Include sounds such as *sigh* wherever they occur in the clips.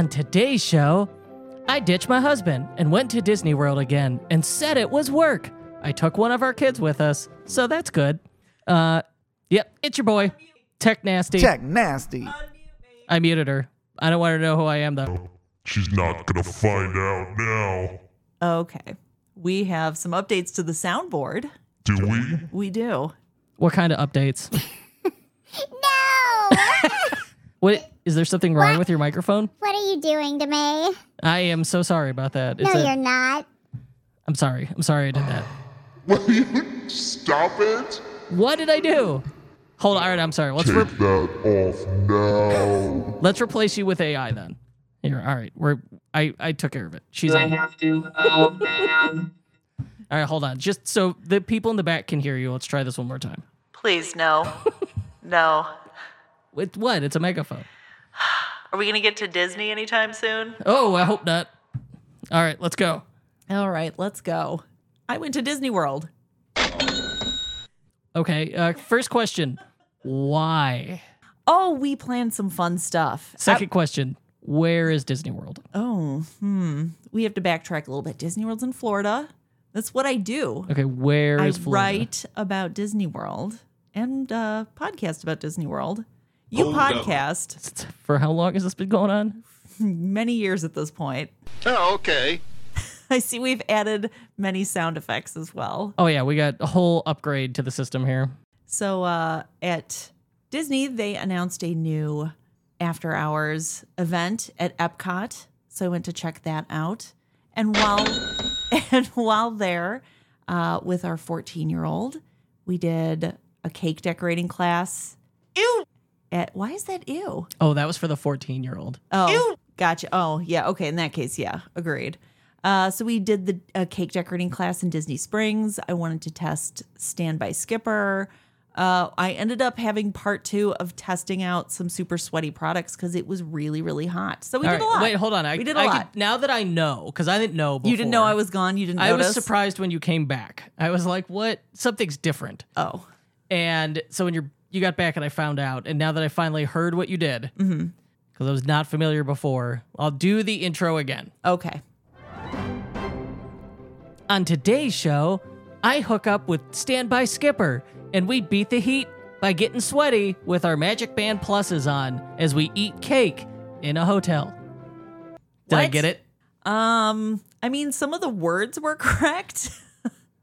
On today's show, I ditched my husband and went to Disney World again and said it was work. I took one of our kids with us, so that's good. Uh, yep, it's your boy, Tech Nasty. Tech nasty. I muted her. I don't want her to know who I am, though. She's not gonna find out now. Okay. We have some updates to the soundboard. Do we? We do. What kind of updates? *laughs* No! *laughs* What is there something wrong with your microphone? what are you doing to me? I am so sorry about that. Is No, that- you're not. I'm sorry. I'm sorry I did that. Will you stop it? What did I do? Hold on. All right, I'm sorry. Let's Take re- that off now. let's replace you with AI then. Here. All right. We're I I took care of it. She's I have to. Oh man. All right. Hold on. Just so the people in the back can hear you. Let's try this one more time. Please, no. no. With what? It's a megaphone. Are we going to get to Disney anytime soon? Oh, I hope not. All right. Let's go. All right, let's go. I went to Disney World. Okay. Uh, first question. Why? Oh, we planned some fun stuff. Second question. Where is Disney World? Oh, hmm. We have to backtrack a little bit. Disney World's in Florida. That's what I do. Okay. Where I is Florida? write about Disney World and uh, podcast about Disney World. You podcast *laughs* For how long has this been going on? many years at this point. Oh, okay. *laughs* I see we've added many sound effects as well. Oh yeah, we got a whole upgrade to the system here. So uh, at Disney, they announced a new after hours event at Epcot. So I went to check that out. And while *laughs* and while there, uh, with our 14 year old, we did a cake decorating class. Ew. At why is that ew? Oh, that was for the 14 year old. Oh, gotcha. Oh, yeah. Okay. In that case, yeah, agreed. Uh, so we did the uh, cake decorating class in Disney Springs. I wanted to test Standby Skipper. Uh, I ended up having part two of testing out some super sweaty products because it was really, really hot. So we All did right, a lot. Wait, hold on. I, we did a I lot. Could, now that I know, because I didn't know before. you didn't know I was gone. You didn't. Know. I was surprised when you came back. I was like, "What? Something's different." Oh, And so when you're you got back and I found out, and now that I finally heard what you did, because Mm-hmm. I was not familiar before, I'll do the intro again. okay. On today's show, I hook up with Standby Skipper, and we beat the heat by getting sweaty with our Magic Band pluses on as we eat cake in a hotel. Did I get it? Um, I mean, some of the words were *laughs* correct.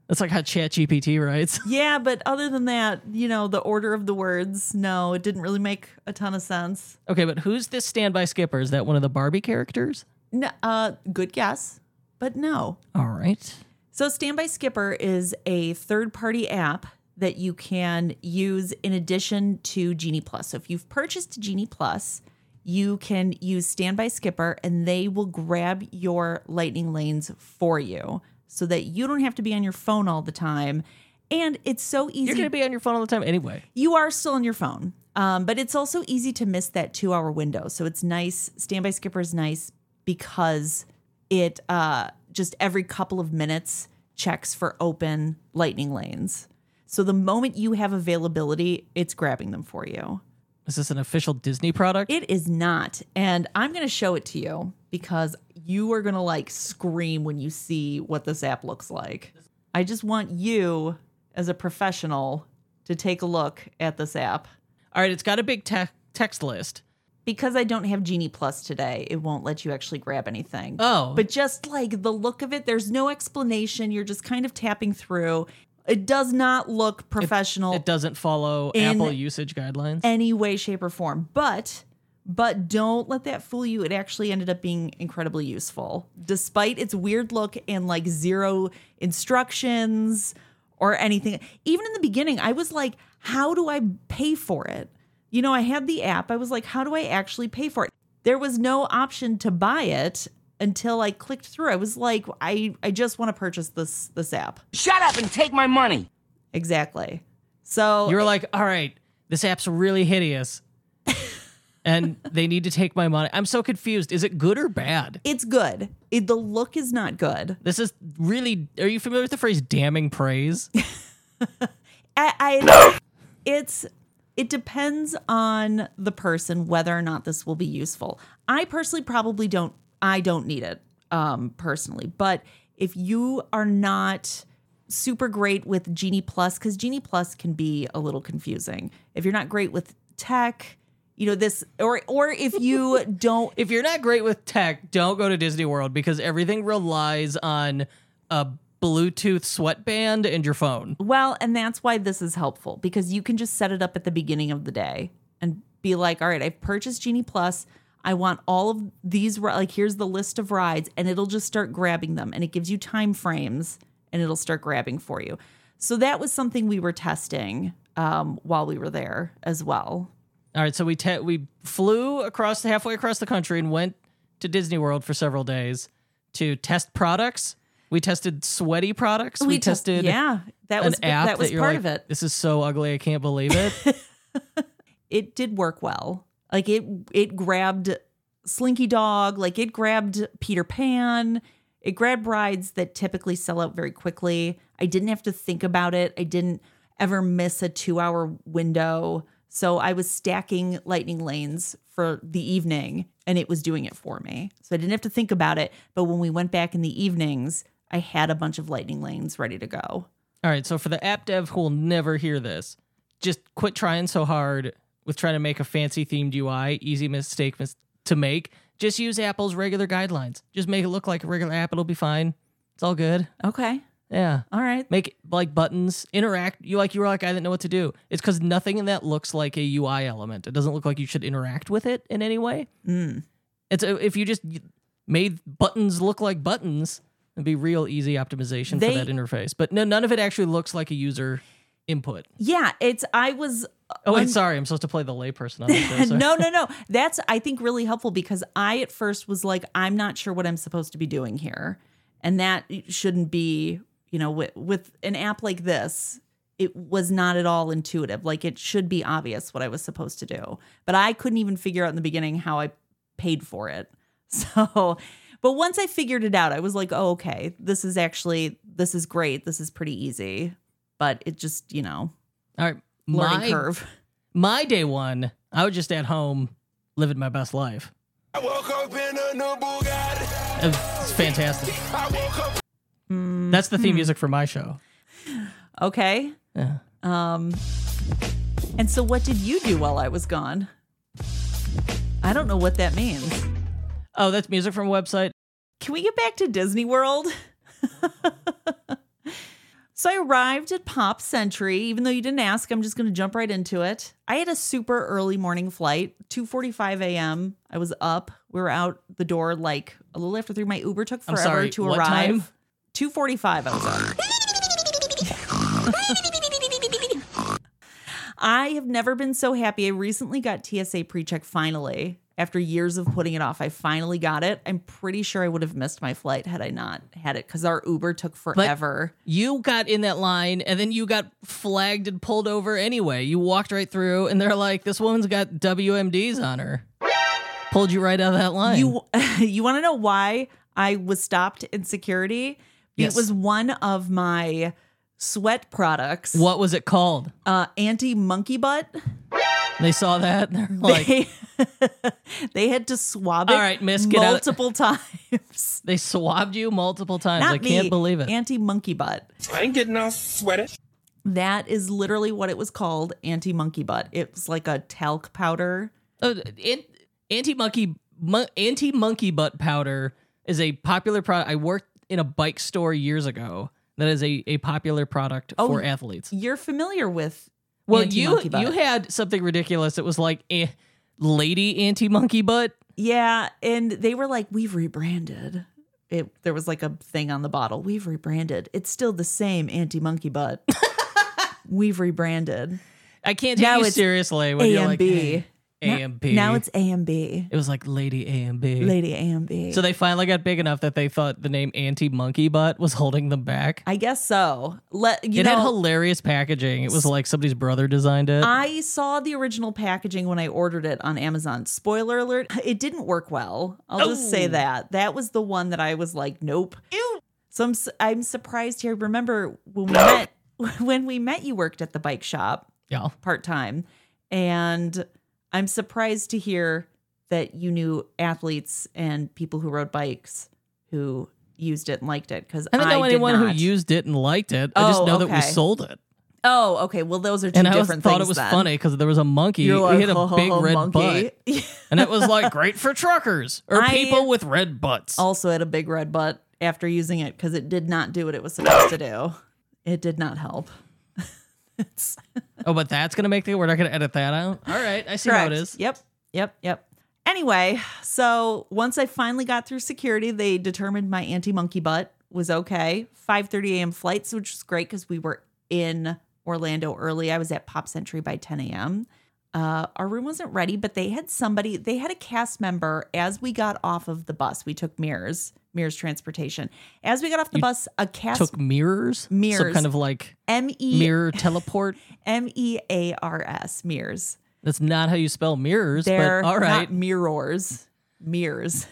That's like how ChatGPT writes. *laughs* yeah, but other than that, you know, the order of the words, no, it didn't really make a ton of sense. Okay, but who's this Standby Skipper? Is that one of the Barbie characters? No, uh, good guess, but no. All right. So, Standby Skipper is a third party app that you can use in addition to Genie Plus. So, if you've purchased Genie Plus, you can use Standby Skipper and they will grab your lightning lanes for you so that you don't have to be on your phone all the time. And it's so easy. You're going to be on your phone all the time anyway. You are still on your phone, um, but it's also easy to miss that two hour window. So it's nice. Standby Skipper is nice because it uh, just every couple of minutes checks for open lightning lanes. So the moment you have availability, it's grabbing them for you. Is this an official Disney product? It is not. And I'm going to show it to you because you are going to like scream when you see what this app looks like. I just want you as a professional to take a look at this app. All right, it's got a big te- text list. because I don't have Genie Plus today, it won't let you actually grab anything. Oh. But just like the look of it, there's no explanation. You're just kind of tapping through. It does not look professional It doesn't follow Apple usage guidelines. any way, shape, or form. But but don't let that fool you. It actually ended up being incredibly useful, despite its weird look and like zero instructions or anything. Even in the beginning, I was like, how do I pay for it? You know, I had the app. I was like, how do I actually pay for it? There was no option to buy it until I clicked through. I was like, I, I just want to purchase this this app. Shut up and take my money. Exactly. So you were like, all right, this app's really hideous. And they need to take my money. I'm so confused. Is it good or bad? it's good. It, the look is not good. This is really. Are you familiar with the phrase damning praise? *laughs* I, I it's it depends on the person whether or not this will be useful. I personally probably don't I don't need it um personally, but if you are not super great with Genie Plus cuz Genie Plus can be a little confusing. If you're not great with tech, you know this or or if you *laughs* don't If you're not great with tech, don't go to Disney World because everything relies on a Bluetooth sweatband and your phone. Well, and that's why this is helpful because you can just set it up at the beginning of the day and be like, all right, I've purchased Genie Plus. I want all of these, like, here's the list of rides, and it'll just start grabbing them. And it gives you time frames and it'll start grabbing for you. So that was something we were testing um, while we were there as well. All right, so we te- we flew across halfway across the country and went to Disney World for several days to test products. We tested sweaty products. We, test- tested yeah, that an was app that was you're part like, of it. This is so ugly, I can't believe it. *laughs* it did work well. Like it it grabbed Slinky Dog, like it grabbed Peter Pan. It grabbed rides that typically sell out very quickly. I didn't have to think about it. I didn't ever miss a 2-hour window. So I was stacking lightning lanes for the evening and it was doing it for me. So I didn't have to think about it, but when we went back in the evenings, I had a bunch of lightning lanes ready to go. All right, so for the app dev who will never hear this, just quit trying so hard with trying to make a fancy themed UI. Easy mistake mis- to make. Just use Apple's regular guidelines. Just make it look like a regular app. It'll be fine. It's all good. Okay. Yeah. All right. Make like buttons, interact. You like you were like I didn't know what to do. It's because nothing in that looks like a UI element. It doesn't look like you should interact with it in any way. Mm. It's if you just made buttons look like buttons, it'd be real easy optimization They- for that interface. But no, none of it actually looks like a user input. Yeah, it's I was Oh, wait, un- sorry. I'm supposed to play the layperson on this *laughs* no, no, no. That's I think really helpful because I at first was like, I'm not sure what I'm supposed to be doing here, and that shouldn't be, you know, with with an app like this, it was not at all intuitive. Like it should be obvious what I was supposed to do, but I couldn't even figure out in the beginning how I paid for it. *laughs* So, but once I figured it out, I was like, oh, okay, this is actually this is great. This is pretty easy, but it just, you know, All right. learning My, curve. my day one, I was just at home living my best life. I woke up in a new Bugatti. It was- It's fantastic. Woke. That's the theme music for my show. Okay. Yeah. Um, and so, what did you do while I was gone? I don't know what that means. Oh, that's music from a website. Can we get back to Disney World? *laughs* so I arrived at Pop Century. Even though you didn't ask, I'm just going to jump right into it. I had a super early morning flight, 2:45 a.m. I was up. We were out the door like a little after three. My Uber took forever sorry, to arrive. time? 2:45 I was up. I have never been so happy. I recently got TSA pre-check finally. After years of putting it off, I finally got it. I'm pretty sure I would have missed my flight had I not had it because our Uber took forever. You got in that line and then you got flagged and pulled over anyway. You walked right through and they're like, this woman's got WMDs on her. Pulled you right out of that line. You *laughs* you want to know why I was stopped in security? Yes. It was one of my sweat products. what was it called? Uh, anti monkey butt. They saw that. They're like, They *laughs* they had to swab it. All right, miss, get out multiple times. *laughs* they swabbed you multiple times. Not I me. can't believe it. Anti monkey butt. I ain't getting all sweaty. That is literally what it was called. Anti monkey butt. It was like a talc powder. anti monkey anti monkey butt powder is a popular product. I worked in a bike store years ago. That is a, a popular product Oh, for athletes. You're familiar with Well, you you had something ridiculous. It was like a lady anti monkey butt. Yeah, and they were like, "We've rebranded." It there was like a thing on the bottle. We've rebranded. It's still the same anti monkey butt. *laughs* We've rebranded. I can't take Now you seriously when you're like hey, AMB. Now it's AMB. it was like lady AMB. Lady AMB. So they finally got big enough that they thought the name anti monkey butt was holding them back. I guess so. Let you it know. had hilarious packaging. It was like somebody's brother designed it. I saw the original packaging when I ordered it on Amazon. Spoiler alert, it didn't work well. I'll just say Oh. that. That was the one that I was like, nope. Ew. So I'm I'm surprised here. Remember when we met *laughs* when we met you worked at the bike shop yeah. part time And I'm surprised to hear that you knew athletes and people who rode bikes who used it and liked it because I don't know did anyone who used it and liked it. I just Oh, know that we sold it. Oh, okay. Well, those are two And I was, different thought things. it was then. funny because there was a monkey. You're he like, had a "Ho, ho, big red monkey." butt. *laughs* And it was like great for truckers or I- people with red butts. also had a big red butt after using it because it did not do what it was supposed to do. It did not help. *laughs* Oh, but that's gonna make the we're not gonna edit that out. All right, I see how it is. Yep. Yep. Yep. Anyway, so once I finally got through security, they determined my anti monkey butt was okay. 5:30 a.m. flights, which was great because we were in Orlando early. I was at Pop Century by 10 a.m. Uh, our room wasn't ready, but they had somebody. They had a cast member as we got off of the bus. We took mirrors, mirrors transportation. As we got off the bus, a cast Took mirrors, some Mirrors. kind of like M E mirror teleport. *laughs* M E A R S mirrors. That's not how you spell mirrors. They're but all right, mirrors, mirrors.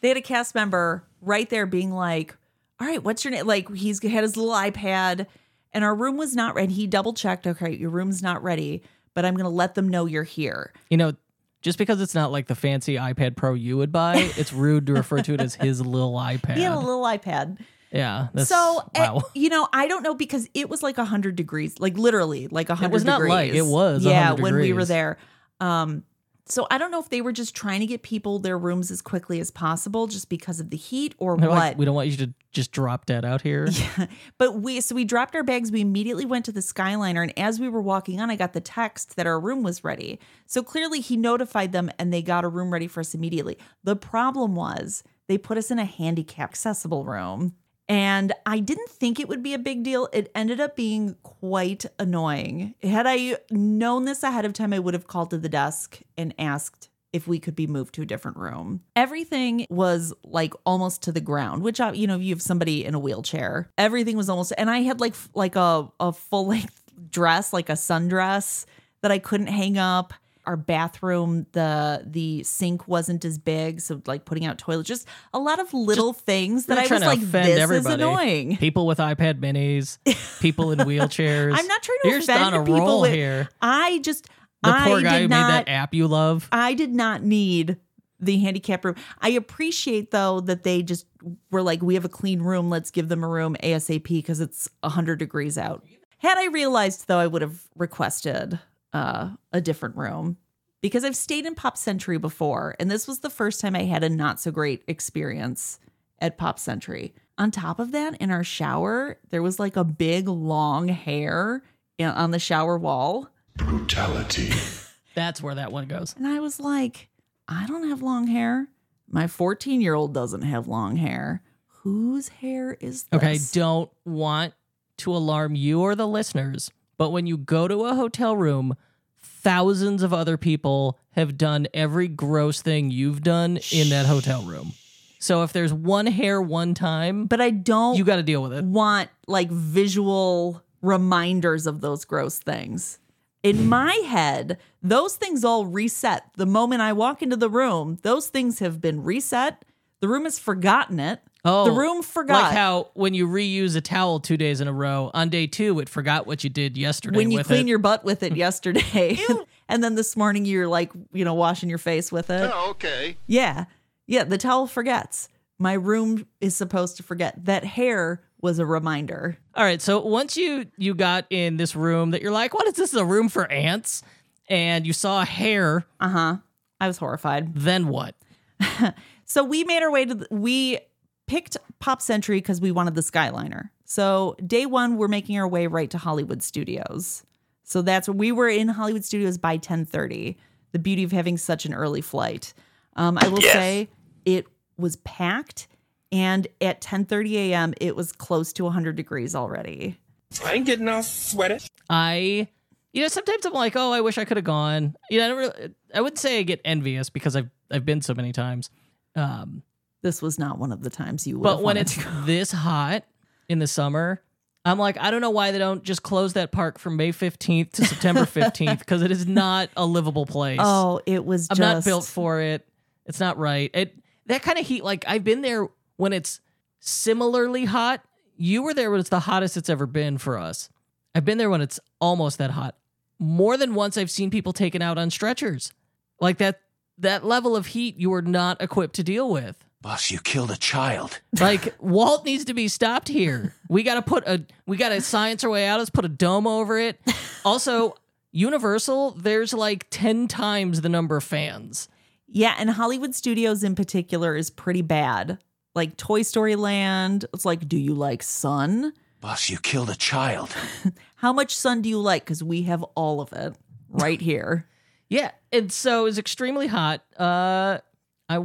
They had a cast member right there being like, "All right, what's your name?" Like he's had his little iPad, and our room was not ready. He double checked. Okay, your room's not ready, but I'm gonna let them know you're here. you know, just because it's not like the fancy iPad Pro you would buy, it's rude to refer to it as his little iPad. He had a little iPad. yeah, so eh, wow. *laughs* you know, I don't know because it was like hundred degrees, like literally like hundred. It was not degrees. like, it was Yeah, 100 when we were there. Um, so I don't know if they were just trying to get people their rooms as quickly as possible, just because of the heat, or They're what. like, we don't want you to just drop dead out here. *laughs* Yeah. But we so we dropped our bags. We immediately went to the Skyliner, and as we were walking on, I got the text that our room was ready. So clearly, he notified them, and they got a room ready for us immediately. The problem was they put us in a handicap accessible room, and I didn't think it would be a big deal. It ended up being quite annoying. Had I known this ahead of time, I would have called to the desk and asked if we could be moved to a different room. Everything was like almost to the ground, which uh, you know, if you have somebody in a wheelchair, everything was almost and I had like like a a full length dress, like a sundress that I couldn't hang up. Our bathroom, the the sink wasn't as big, so like putting out toilets, just a lot of little things that I was like, this everybody. is annoying. *laughs* People with iPad minis, people in *laughs* wheelchairs. I'm not trying to You're just offend on a people with- here. I just The I poor guy did who not, made that app you love. I did not need the handicap room. I appreciate though that they just were like, we have a clean room. Let's give them a room ASAP because it's 100 degrees out. Had I realized though, I would have requested uh, a different room because I've stayed in Pop Century before. And this was the first time I had a not so great experience at Pop Century. On top of that, in our shower, there was like a big long hair on the shower wall. Brutality. *laughs* That's where that one goes. And I was like, I don't have long hair. My 14 year old doesn't have long hair. Whose hair is this? Okay, don't want to alarm you or the listeners, but when you go to a hotel room, thousands of other people have done every gross thing you've done in that hotel room. So if there's one hair one time, But I don't you got to deal with it. want like visual reminders of those gross things. In my head, those things all reset. The moment I walk into the room, those things have been reset. The room has forgotten it. Oh, the room forgot. Like how when you reuse a towel two days in a row, on day two it forgot what you did yesterday. when you with clean it. your butt with it *laughs* yesterday, and then this morning you're like, you know, washing your face with it. Oh, okay. Yeah. Yeah. The towel forgets. My room is supposed to forget. That hair was a reminder. All right, so once you you got in this room that you're like, what is this? A room for ants? And you saw a hair. Uh huh. I was horrified. Then what? *laughs* So we made our way to, the, we picked Pop Century because we wanted the Skyliner. So day one, we're making our way right to Hollywood Studios. So that's we were in Hollywood Studios by 1030. The beauty of having such an early flight. Um, I will say it was packed. And at 10:30 a.m., it was close to 100 degrees already. I ain't getting all sweaty. I, you know, sometimes I'm like, oh, I wish I could have gone. You know, I, don't really, I wouldn't say I get envious because I've I've been so many times. Um, This was not one of the times you would. but when it's this hot in the summer, I'm like, I don't know why they don't just close that park from May 15th to September *laughs* 15th because it is not a livable place. oh, it was. I'm just, not built for it. It's not right. It that kind of heat. Like I've been there when it's similarly hot. You were there when it's the hottest it's ever been for us. I've been there when it's almost that hot. more than once I've seen people taken out on stretchers. Like that that level of heat you are not equipped to deal with. Boss, you killed a child. Like Walt needs to be stopped here. We got to put a we got to science our way out. Let's put a dome over it. *laughs* Also, Universal, there's like 10 times the number of fans. Yeah, and Hollywood Studios in particular is pretty bad. Like Toy Story Land, it's like, do you like sun? Boss, you killed a child. *laughs* How much sun do you like? Because we have all of it right *laughs* here. Yeah, and so it's extremely hot. Uh I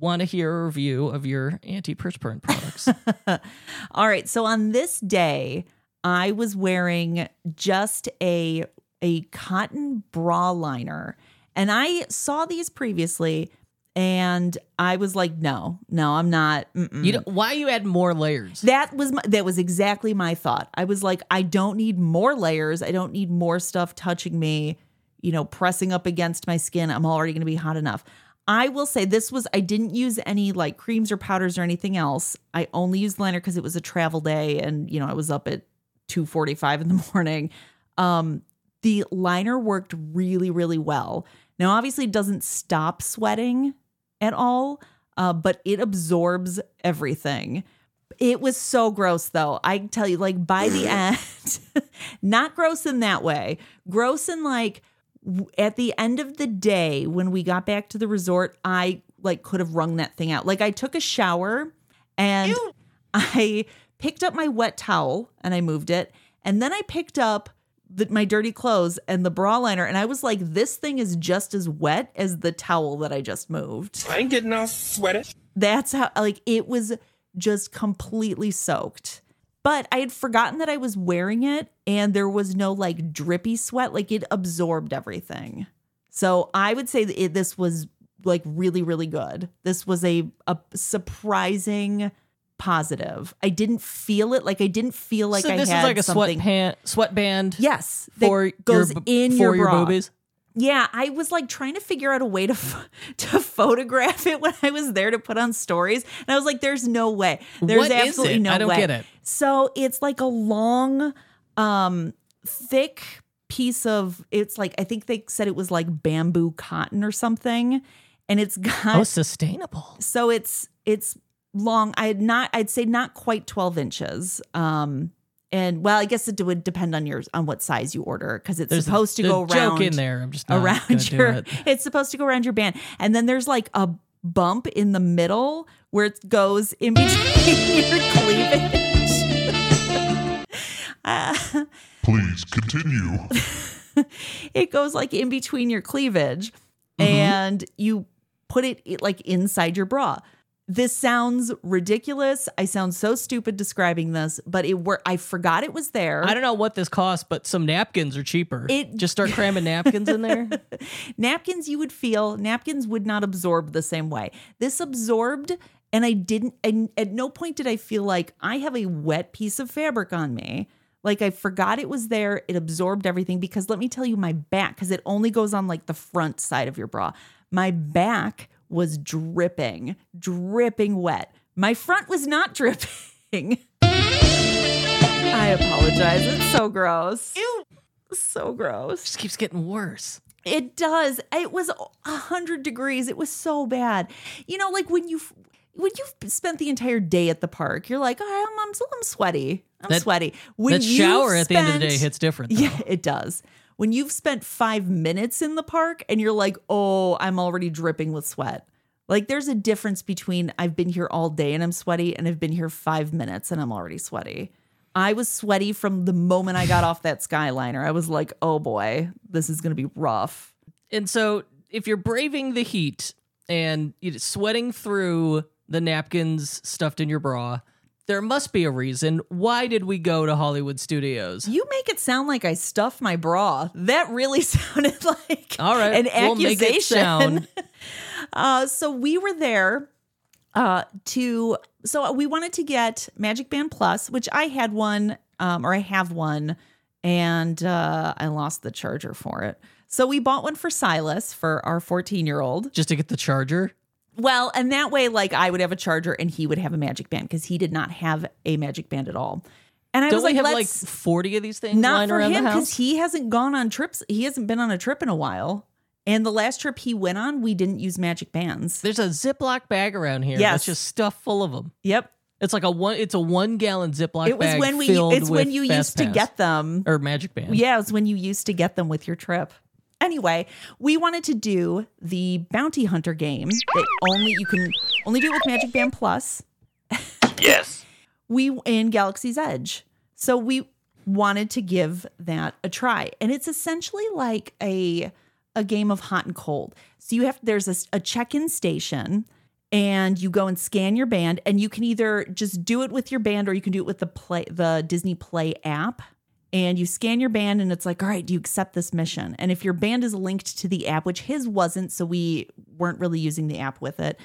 want to hear a review of your antiperspirant products. *laughs* All right. So on this day, I was wearing just a a cotton bra liner. And I saw these previously and I was like, no, no, I'm not. mm-mm. you know why you add more layers? That was my, that was exactly my thought. I was like, I don't need more layers. I don't need more stuff touching me, you know, pressing up against my skin. I'm already going to be hot enough. I will say this was I didn't use any like creams or powders or anything else. I only used liner because it was a travel day and you know I was up at 2:45 in the *laughs* morning. Um the liner worked really really well. Now obviously it doesn't stop sweating at all, uh, but it absorbs everything. It was so gross though. I tell you, like by the *clears throat* end, *laughs* not gross in that way. Gross in like at the end of the day when we got back to the resort, I like could have wrung that thing out. Like I took a shower and I picked up my wet towel and I moved it, and then I picked up the, my dirty clothes and the bra liner, and I was like, this thing is just as wet as the towel that I just moved. I ain't getting all sweaty. that's how like it was just completely soaked but i had forgotten that i was wearing it and there was no like drippy sweat like it absorbed everything so i would say that it, this was like really really good this was a, a surprising positive i didn't feel it like i didn't feel like I had to. so i this had is like a something sweatband sweatband yes for goes your, in for your bra boobies. Yeah, I was like trying to figure out a way to ph- *laughs* to photograph it when I was there to put on stories, and I was like, "There's no way. There's What absolutely no I don't way." get it. So it's like a long, um, thick piece of. It's like I think they said it was like bamboo cotton or something, and it's got Oh, sustainable. so it's it's long. I had not. I'd say not quite twelve inches. Um. And well, I guess it would depend on your on what size you order because it's There's a- supposed to go a joke around in there. I'm just not around gonna do your it. *laughs* it's supposed to go around your band and then there's like a bump in the middle where it goes in *laughs* between your cleavage Uh, Please continue. *laughs* it goes like in between your cleavage Mm-hmm. and you put it it, like inside your bra this sounds ridiculous. I sound so stupid describing this but it were i forgot it was there. I don't know what this costs, but some napkins are cheaper. It- just start cramming napkins in there. *laughs* napkins you would feel napkins would not absorb the same way. This absorbed and i didn't and at no point did i feel like i have a wet piece of fabric on me. Like i forgot it was there. It absorbed everything because let me tell you my back because it only goes on like the front side of your bra. My back was dripping dripping wet my front was not *laughs* dripping i apologize it's so gross Ew. so gross just keeps getting worse. it does. It was a hundred degrees. It was so bad. You know, like when you when you've spent the entire day at the park, you're like, oh, I'm, I'm, I'm sweaty. I'm That- sweaty. When that shower at the end of the day hits different. *laughs* Though. Yeah, it does. When you've spent five minutes in the park and you're like, oh, I'm already dripping with sweat. Like there's a difference between I've been here all day and I'm sweaty and I've been here five minutes and I'm already sweaty. I was sweaty from the moment I got off that skyliner. I was like, oh boy, this is going to be rough. And so, if you're braving the heat and you're sweating through the napkins stuffed in your bra, there must be a reason. Why did we go to Hollywood Studios? You make it sound like I stuffed my bra. That really *laughs* sounded like All right, an we'll accusation. *laughs* Uh, so we were there uh, to. So we wanted to get Magic Band Plus, which I had one, um, or I have one, and uh, I lost the charger for it. So we bought one for Silas for our 14 year old. Just to get the charger. Well, and that way, like I would have a charger and he would have a Magic Band because he did not have a Magic Band at all. And I Don't was we like, have like let's 40 of these things not lying for around him the because house? he hasn't gone on trips. He hasn't been on a trip in a while. And the last trip he went on, we didn't use magic bands. There's a Ziploc bag around here Yes. that's just stuff full of them. Yep. It's like a one. It's a one gallon Ziploc it was bag when we filled it's when with you Fast used to Pass. get them. or Magic Band. Yeah, it was when you used to get them with your trip. Anyway, we wanted to do the bounty hunter game that only you can only do it with Magic Band Plus. Yes. *laughs* We in Galaxy's Edge. So we wanted to give that a try. And it's essentially like a a game of hot and cold. So you have there's a, a check-in station and you go and scan your band and you can either just do it with your band or you can do it with the play the Disney Play app. And you scan your band and it's like, all right, do you accept this mission? And if your band is linked to the app, which his wasn't, so we weren't really using the app with it,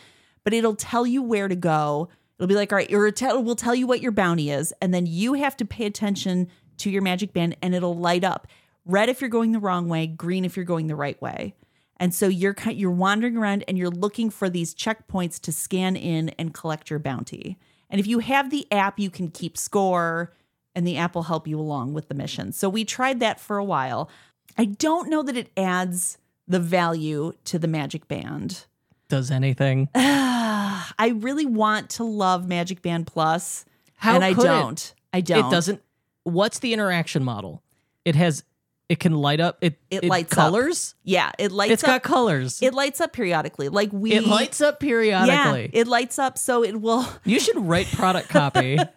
but it'll tell you where to go. It'll be like, all right, or it will tell you what your bounty is, and then you have to pay attention to your magic band, and it'll light up red if you're going the wrong way, green if you're going the right way. And so you're you're wandering around and you're looking for these checkpoints to scan in and collect your bounty. And if you have the app, you can keep score, and the app will help you along with the mission. So we tried that for a while. I don't know that it adds the value to the magic band. Does anything? *sighs* I really want to love Magic Band Plus, How and I could it? don't. I don't. It doesn't. What's the interaction model? It has. It can light up. It It lights up. colors. Yeah, it lights It's up. got colors. it lights up periodically. Like we. it lights up Yeah, periodically. it lights up, so it will. you should write product copy. *laughs*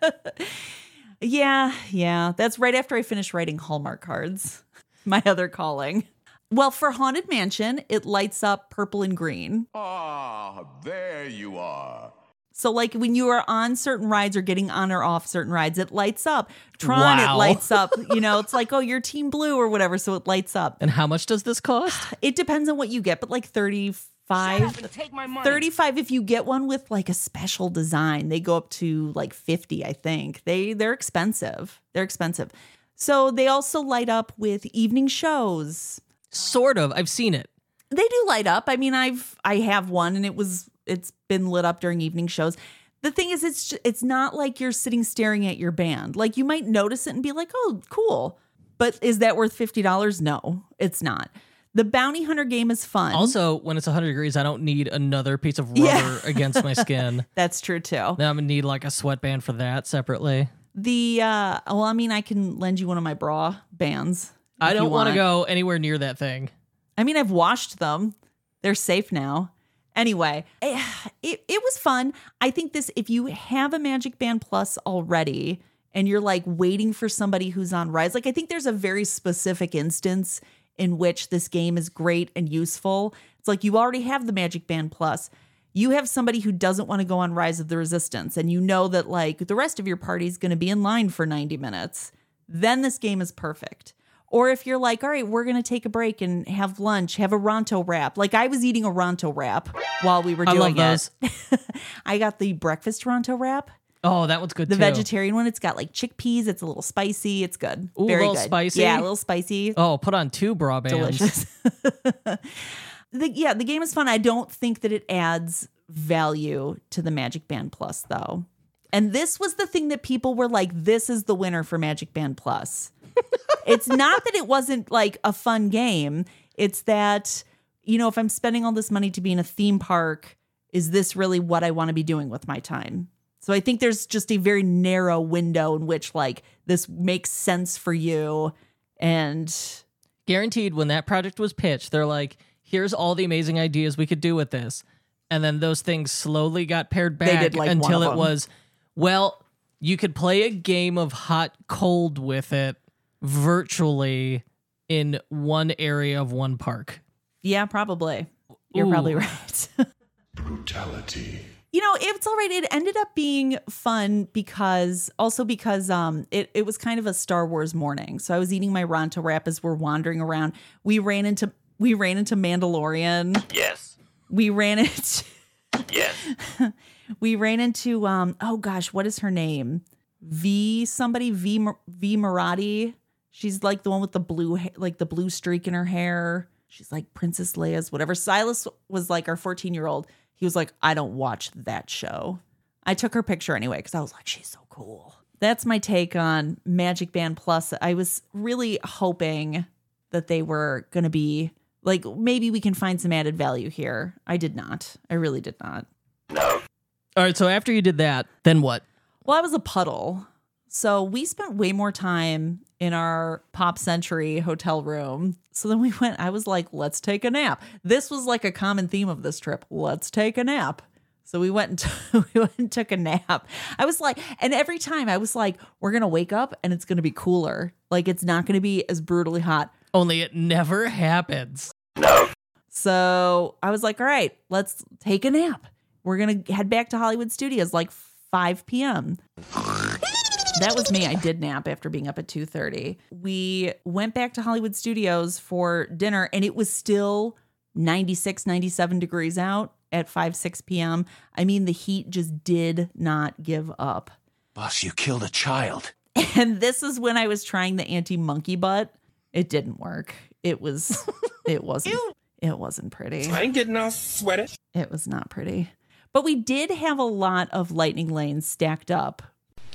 Yeah, yeah. That's right after I finish writing Hallmark cards. *laughs* My other calling. Well, for Haunted Mansion, it lights up purple and green. Ah, there you are. So, like when you are on certain rides or getting on or off certain rides, it lights up. Tron, it lights up. *laughs* You know, it's like, oh, you're Team Blue or whatever. So it lights up. and how much does this cost? It depends on what you get, but like 35. Shut up and take my money. 35 if you get one with like a special design. They go up to like 50, I think. They they're expensive. They're expensive. So they also light up with evening shows. Sort of. I've seen it. They do light up. I mean, I've I have one and it was it's been lit up during evening shows. The thing is it's ju- it's not like you're sitting staring at your band. Like you might notice it and be like, "Oh, cool." But is that worth $50? No, it's not. The bounty hunter game is fun. Also, when it's 100 degrees, I don't need another piece of rubber Yeah. against my skin. *laughs* That's true too. Now I'm gonna need like a sweatband for that separately. The uh well, I mean, I can lend you one of my bra bands. I don't want to go anywhere near that thing. I mean, I've washed them. They're safe now. Anyway, eh, it, it was fun. I think this if you have a Magic Band Plus already and you're like waiting for somebody who's on Rise, like I think there's a very specific instance in which this game is great and useful. It's like you already have the Magic Band Plus. You have somebody who doesn't want to go on Rise of the Resistance and you know that like the rest of your party is going to be in line for 90 minutes. Then this game is perfect. Or if you're like, all right, we're going to take a break and have lunch, have a Ronto wrap. Like I was eating a Ronto wrap while we were I doing love it. *laughs* I got the breakfast Ronto wrap, Oh, that one's good the too. vegetarian one. It's got like chickpeas. It's a little spicy. It's good. Ooh, a Very little good. spicy? Yeah, a little spicy. Oh, put on two bra bands. Delicious. *laughs* *laughs* the, yeah, the game is fun. I don't think that it adds value to the Magic Band Plus though. And this was the thing that people were like, this is the winner for Magic Band Plus. *laughs* it's not that it wasn't like a fun game. It's that, you know, if I'm spending all this money to be in a theme park, is this really what I want to be doing with my time? So I think there's just a very narrow window in which like this makes sense for you. And Guaranteed, when that project was pitched, they're like, here's all the amazing ideas we could do with this. And then those things slowly got pared back did, like, until it was, well, you could play a game of hot cold with it virtually in one area of one park. yeah, probably. You're Ooh. probably right. *laughs* Brutality. You know, it's all right. It ended up being fun because also because um it, it was kind of a Star Wars morning. So I was eating my Ronto wrap as we're wandering around. We ran into we ran into Mandalorian. Yes. We ran into *laughs* Yes. we ran into um oh gosh, what is her name? V somebody V V Moradi. She's like the one with the blue like the blue streak in her hair. She's like Princess Leia's whatever. Silas was like our 14-year-old. He was like, "I don't watch that show." I took her picture anyway cuz I was like, "She's so cool." that's my take on Magic Band Plus. I was really hoping that they were going to be like maybe we can find some added value here. I did not. I really did not. No. All right, so after you did that, then what? Well, I was a puddle. So we spent way more time in our Pop Century hotel room. So then we went, I was like, let's take a nap. This was like a common theme of this trip. Let's take a nap. So we went and *laughs* t- we went and took a nap. I was like, and every time I was like, we're gonna wake up and it's gonna be cooler. Like it's not gonna be as brutally hot. Only it never happens. No. So I was like, all right, let's take a nap. We're going to head back to Hollywood Studios like 5 p.m. That was me. I did nap after being up at 2:30. We went back to Hollywood Studios for dinner and it was still 96, 97 degrees out at 5 6 p.m. I mean, the heat just did not give up. Boss, you killed a child. And this is when I was trying the anti-monkey butt. It didn't work. It was *laughs* it wasn't it wasn't pretty. I ain't getting all sweaty. It was not pretty. But we did have a lot of lightning lanes stacked up.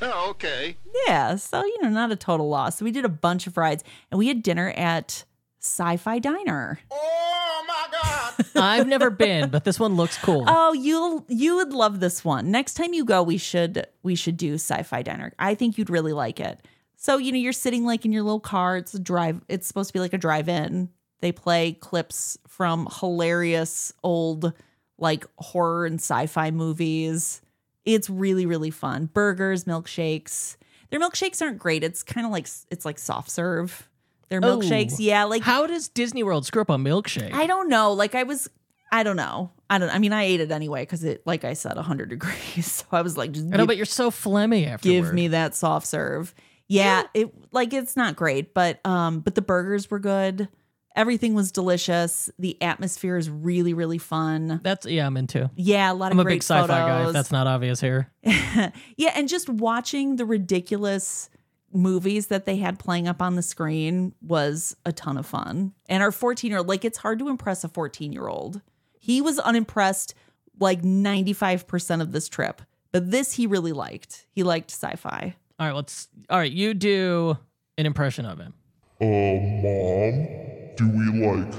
Oh, okay. Yeah, so you know, not a total loss. So we did a bunch of rides and we had dinner at Sci-Fi Diner. Oh my God! *laughs* I've never been, but this one looks cool. Oh, you'll you would love this one. Next time you go, we should we should do Sci-Fi Diner. I think you'd really like it. So, you know, you're sitting like in your little car. It's a drive it's supposed to be like a drive-in. They play clips from hilarious old like horror and sci-fi movies. It's really really fun. Burgers, milkshakes. Their milkshakes aren't great. It's kind of like it's like soft serve. Their Oh. milkshakes, yeah, like How does Disney World screw up a milkshake? I don't know. Like I was, I don't know. I don't. I mean, I ate it anyway because it, like I said, 100 *laughs* degrees. So I was like, just I know, give, but you're so phlegmy afterward. give me that soft serve. Yeah, it like it's not great, but um, but the burgers were good. Everything was delicious. The atmosphere is really really fun. That's yeah, I'm into. Yeah, a lot of I'm a great big sci-fi guy. If photos. that's not obvious here. *laughs* yeah, and just watching the ridiculous movies that they had playing up on the screen was a ton of fun. And our 14 year old, like, it's hard to impress a 14 year old. He was unimpressed like 95% of this trip, but this he really liked. He liked sci fi. All right, let's. All right, you do an impression of him. Uh, Mom, do we like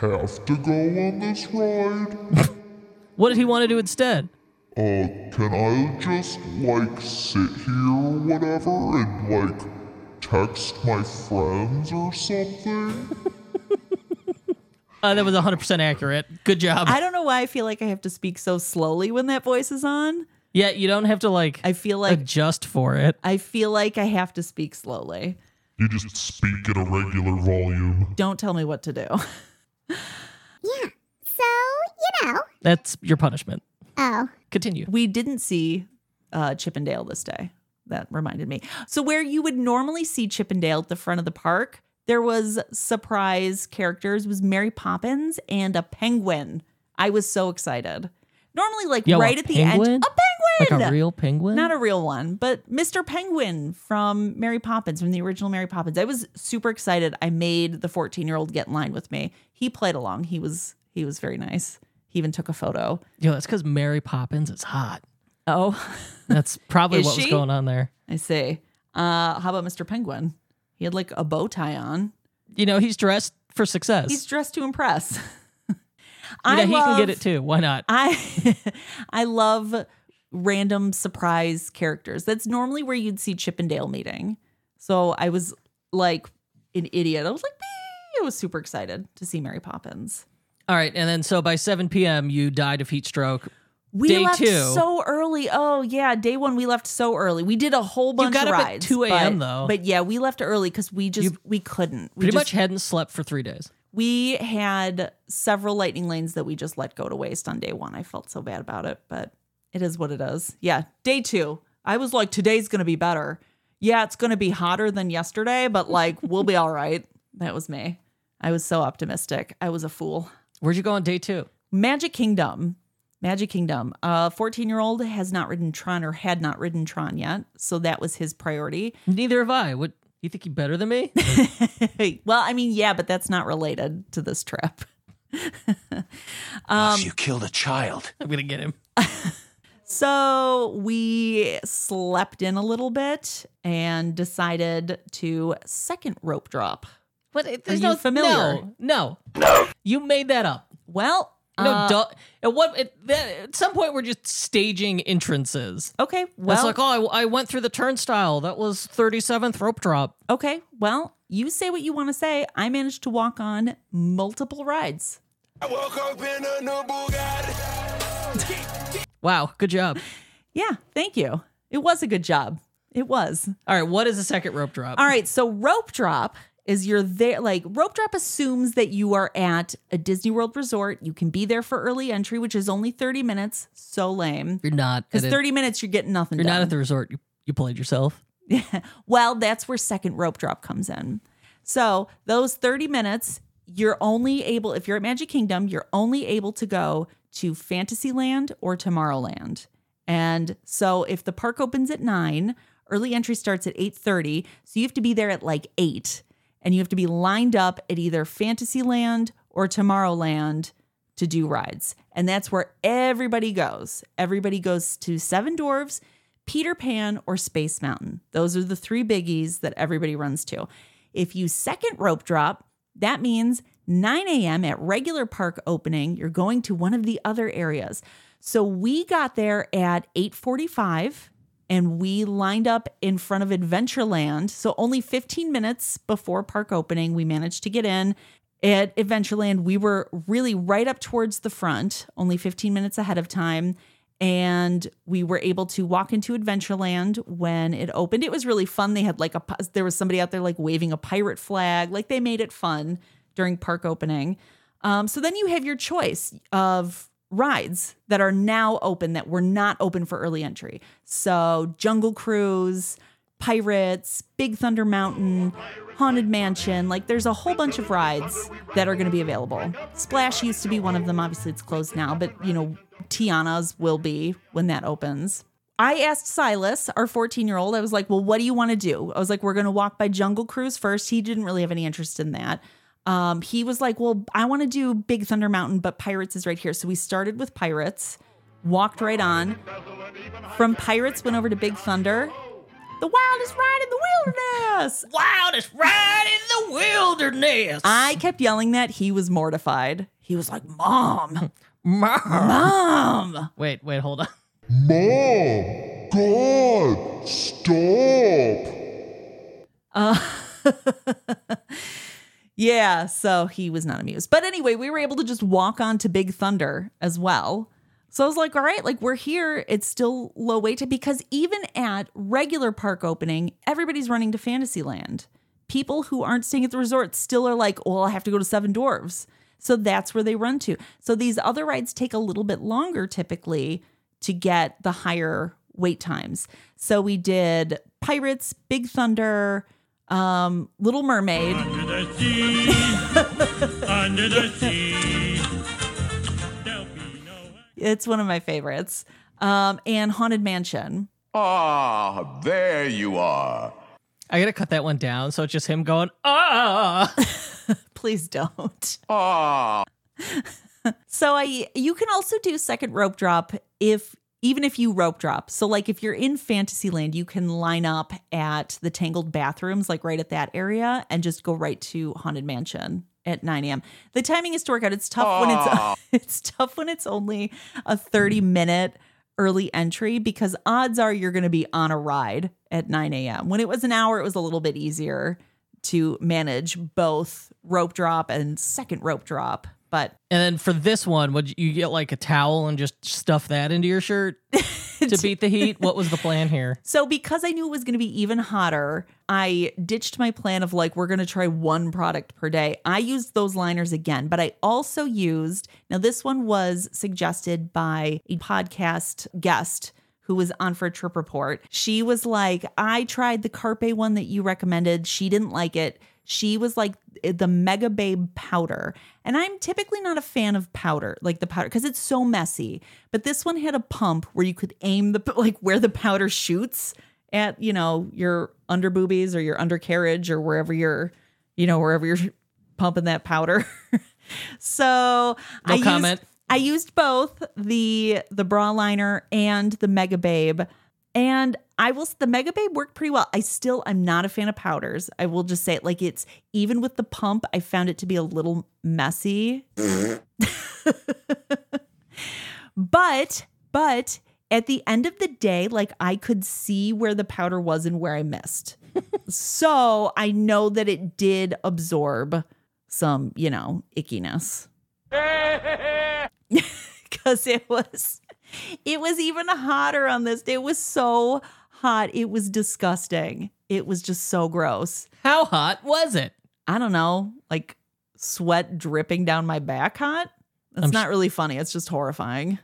have to go on this ride? *laughs* What did he want to do instead? Uh, can I just like sit here or whatever and like text my friends or something? *laughs* Uh, that was 100% accurate. Good job. I don't know why I feel like I have to speak so slowly when that voice is on. yeah, you don't have to like I feel like adjust for it. I feel like I have to speak slowly. You just speak at a regular volume. Don't tell me what to do. *laughs* Yeah. So, you know. That's your punishment. Oh. Continue. we didn't see uh, Chip 'n' Dale this day. That reminded me. So where you would normally see Chip 'n' Dale at the front of the park, there was surprise characters. It was Mary Poppins and a penguin. I was so excited. Normally, like Yo, right at the end, a penguin, Like a real penguin? not a real one, but Mr. Penguin from Mary Poppins, from the original Mary Poppins. I was super excited. I made the 14 year old get in line with me. He played along. He was he was very nice. He even took a photo. Yo, that's because Mary Poppins is hot. Oh, That's probably *laughs* what was going on there. I see. Uh, how about Mr. Penguin? He had like a bow tie on. You know, he's dressed for success. He's dressed to impress. *laughs* yeah, he can get it too. Why not? I *laughs* I love random surprise characters. That's normally where you'd see Chip 'n' Dale meeting. So I was like an idiot. I was like, "Bee!" I was super excited to see Mary Poppins. All right, and then so by 7 p.m. you died of heat stroke. We Day left two. so early. Oh yeah, day one we left so early. We did a whole bunch got of up at rides. 2 a.m. though. But yeah, we left early because we just You we couldn't. We Pretty just, much hadn't slept for three days. We had several lightning lanes that we just let go to waste on day one. I felt so bad about it, but it is what it is. Yeah, day two. I was like, today's going to be better. Yeah, it's going to be hotter than yesterday, but like, we'll be all right. That was me. I was so optimistic. I was a fool. Where'd you go on day two? Magic Kingdom. Magic Kingdom. A 14 year old has not ridden Tron or had not ridden Tron yet. So that was his priority. Neither have I. What you think you're better than me? *laughs* *laughs* well, I mean, yeah, but that's not related to this trip. *laughs* Boss, um, you killed a child. I'm gonna get him. So we slept in a little bit and decided to second rope drop. But it, there's you no familiar? No, no, no. You made that up. Well, No, uh, duh. At what? At, that, at some point, we're just staging entrances. okay. Well, Well, it's like, oh, I, I went through the turnstile. That was 37th rope drop. okay. Well, you say what you want to say. I managed to walk on multiple rides. I woke up in a new Bugatti. Wow, good job. Yeah, thank you. It was a good job. It was. All right, what is the second rope drop? All right, so rope drop is you're there like rope drop assumes that you are at a Disney World resort. You can be there for early entry, which is only 30 minutes. So lame. You're not. Because 30 minutes you're getting nothing You're done. not at the resort. You, you played yourself. Yeah. *laughs* well, that's where second rope drop comes in. So those 30 minutes, you're only able, if you're at Magic Kingdom, you're only able to go to Fantasyland or Tomorrowland. And so if the park opens at nine, early entry starts at 8:30. So you have to be there at like eight. And you have to be lined up at either Fantasyland or Tomorrowland to do rides. And that's where everybody goes. Everybody goes to Seven Dwarves, Peter Pan, or Space Mountain. Those are the three biggies that everybody runs to. If you second rope drop, that means 9 a.m. at regular park opening, you're going to one of the other areas. So we got there at 845 and we lined up in front of Adventureland. So only 15 minutes before park opening, we managed to get in. At Adventureland, we were really right up towards the front, only 15 minutes ahead of time. And we were able to walk into Adventureland when it opened. It was really fun. They had like a, there was somebody out there like waving a pirate flag. Like they made it fun during park opening. Um, so then you have your choice of rides that are now open that were not open for early entry. So Jungle Cruise, Pirates, Big Thunder Mountain, Haunted Mansion. Like there's a whole bunch of rides that are going to be available. Splash used to be one of them. Obviously, it's closed now, but you know, Tiana's will be when that opens. I asked Silas, our 14 year old, I was like, well, what do you want to do? I was like, we're going to walk by Jungle Cruise first. He didn't really have any interest in that. Um, he was like, well, I want to do Big Thunder Mountain, but Pirates is right here. So we started with Pirates, walked right on. From Pirates, went over to Big Thunder. The wildest ride in the wilderness. Wildest ride in the wilderness. I kept yelling that. He was mortified. He was like, Mom, *laughs* Mom. Mom. Wait, wait, hold on. Mom! God! Stop! *laughs* Yeah, so he was not amused. But anyway, we were able to just walk on to Big Thunder as well. So I was like, all right, like we're here. It's still low wait time because even at regular park opening, everybody's running to Fantasyland. People who aren't staying at the resort still are like, well, I have to go to Seven Dwarves. So that's where they run to. So these other rides take a little bit longer typically to get the higher wait times. So we did Pirates, Big Thunder, um, Little Mermaid. Under the sea, under the sea. There'll be no. It's one of my favorites. Um, and Haunted Mansion. Ah, there you are. I gotta cut that one down. So it's just him going, ah. *laughs* Please don't. Ah. *laughs* So I you can also do second rope drop if even if you rope drop. So like if you're in Fantasyland, you can line up at the Tangled bathrooms, like right at that area, and just go right to Haunted Mansion at 9 a.m. The timing is to work out. It's tough when it's *laughs* it's tough when it's only a 30 minute early entry because odds are you're going to be on a ride at 9 a.m. When it was an hour, it was a little bit easier to manage both rope drop and second rope drop. But And then for this one, would you get like a towel and just stuff that into your shirt *laughs* to beat the heat? What was the plan here? *laughs* So because I knew it was going to be even hotter, I ditched my plan of like we're going to try one product per day. I used those liners again, but I also used Now this one was suggested by a podcast guest who was on for a trip report. She was like, "I tried the Carpe one that you recommended. She didn't like it." She was like eh, the MegaBabe powder. And I'm typically not a fan of powder, like the powder, because it's so messy. But this one had a pump where you could aim the, *laughs* like where the powder shoots at, you know, your under boobies or your undercarriage or wherever you're, you know, wherever you're *laughs* pumping that powder. *laughs* so No I comment. Used, I used both the the bra liner and the MegaBabe, and I will. The MegaBabe worked pretty well. I still I'm not a fan of powders. I will just say it like it's even with the pump. I found it to be a little messy. *laughs* but but at the end of the day, like I could see where the powder was and where I missed. *laughs* so I know that it did absorb some, you know, ickiness. *laughs* Cause it was it was even hotter on this day. It was so hot. It was disgusting. It was just so gross. How hot was it? I don't know, like sweat dripping down my back hot. It's I'm not really funny. It's just horrifying.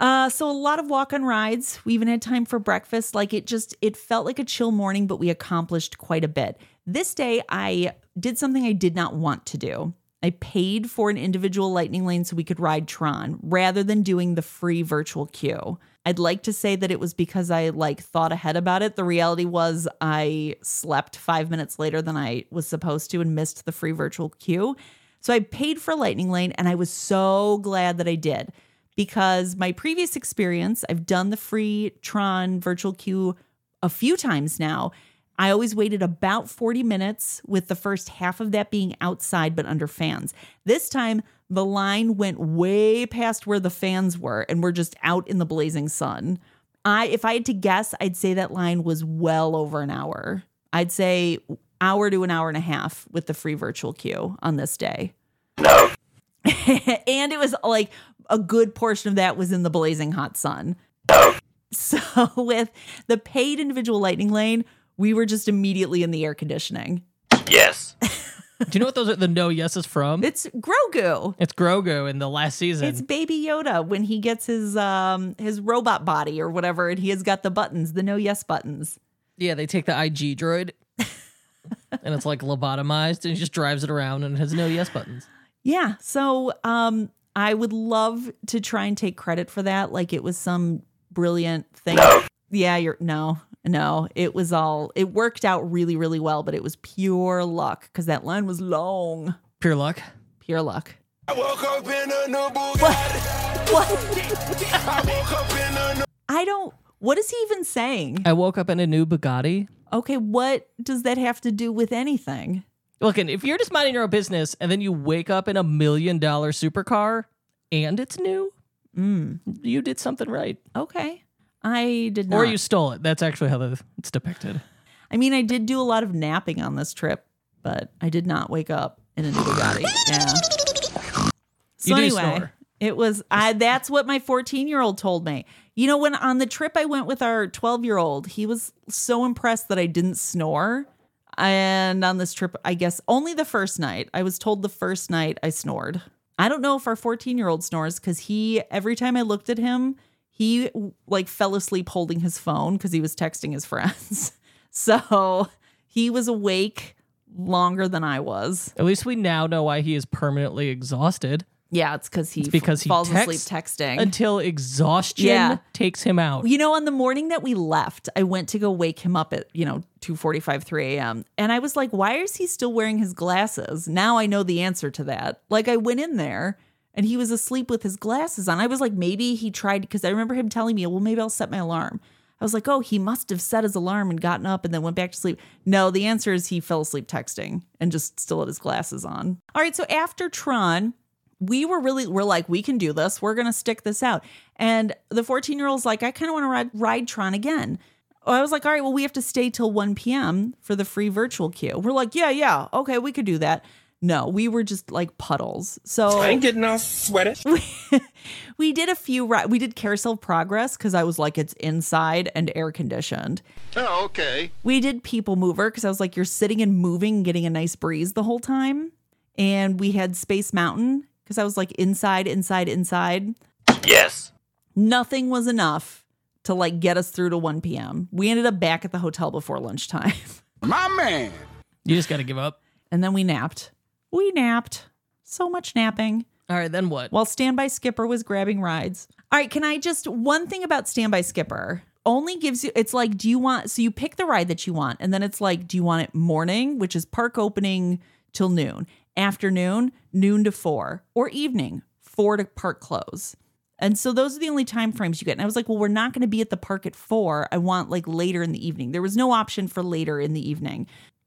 Uh, so a lot of walk on rides. We even had time for breakfast. Like it just, it felt like a chill morning, but we accomplished quite a bit. This day, I did something I did not want to do. I paid for an individual lightning lane so we could ride Tron rather than doing the free virtual queue. I'd like to say that it was because I like thought ahead about it. The reality was I slept 5 minutes later than I was supposed to and missed the free virtual queue. So I paid for lightning lane and I was so glad that I did because my previous experience, I've done the free Tron virtual queue a few times now. I always waited about 40 minutes, with the first half of that being outside but under fans. This time, the line went way past where the fans were, and we're just out in the blazing sun. I, if I had to guess, I'd say that line was well over an hour. I'd say hour to an hour and a half with the free virtual queue on this day. No. *laughs* and it was like a good portion of that was in the blazing hot sun. So with the paid individual lightning lane, we were just immediately in the air conditioning. Yes. *laughs* Do you know what those are the no yeses from? It's Grogu. It's Grogu in the last season. It's Baby Yoda when he gets his um his robot body or whatever, and he has got the buttons, the no yes buttons. yeah, they take the IG droid *laughs* and it's like lobotomized and he just drives it around and it has no yes buttons. Yeah. So um I would love to try and take credit for that. Like it was some brilliant thing. Yeah, you're no, no. It was all it worked out really, really well, but it was pure luck because that line was long. Pure luck. Pure luck. I woke up in a new Bugatti. What? I woke up in a new I don't what is he even saying? I woke up in a new Bugatti. Okay, what does that have to do with anything? Look, and if you're just minding your own business and then you wake up in a million dollar supercar and it's new, Mm, you did something right. okay. I did not. Or you stole it. That's actually how the, it's depicted. I mean, I did do a lot of napping on this trip, but I did not wake up in a new Bugatti. Yeah. So anyway, snore. it was I that's what my 14-year-old told me. You know, when on the trip I went with our 12-year-old, he was so impressed that I didn't snore. And on this trip, I guess only the first night. I was told the first night I snored. I don't know if our 14-year-old snores cuz he every time I looked at him, he like fell asleep holding his phone cuz he was texting his friends. *laughs* So, he was awake longer than I was. At least we now know why he is permanently exhausted Yeah, it's because he It's because he falls asleep texting. until exhaustion Yeah. takes him out. you know, on the morning that we left, I went to go wake him up at, you know, 2.45, 3 a.m. And I was like, why is he still wearing his glasses? Now I know the answer to that. Like I went in there and he was asleep with his glasses on. I was like, maybe he tried, because I remember him telling me, well, maybe I'll set my alarm. I was like, oh, he must have set his alarm and gotten up and then went back to sleep. No, the answer is he fell asleep texting and just still had his glasses on. All right, so after Tron, we were really we're like we can do this we're gonna stick this out and the 14 year old's like i kind of want to ride, ride tron again i was like all right well we have to stay till 1 p.m for the free virtual queue we're like yeah yeah okay we could do that no we were just like puddles so *laughs* I ain't getting all sweaty. *laughs* we did a few ri- we did carousel progress because i was like it's inside and air conditioned Oh, okay. we did people mover because i was like you're sitting and moving getting a nice breeze the whole time and we had space mountain because i was like inside inside inside Yes. nothing was enough to like get us through to 1 p.m. We ended up back at the hotel before lunchtime. *laughs* My man. You just got to give up. and then we napped. We napped. So much napping All right, then what? while Standby Skipper was grabbing rides. All right, can I just one thing about Standby Skipper only gives you it's like do you want so you pick the ride that you want and then it's like do you want it morning, which is park opening till noon, afternoon, noon to 4, or evening, four to park close. And so those are the only time frames you get. And I was like, well, we're not going to be at the park at four. I want like later in the evening. There was no option for later in the evening.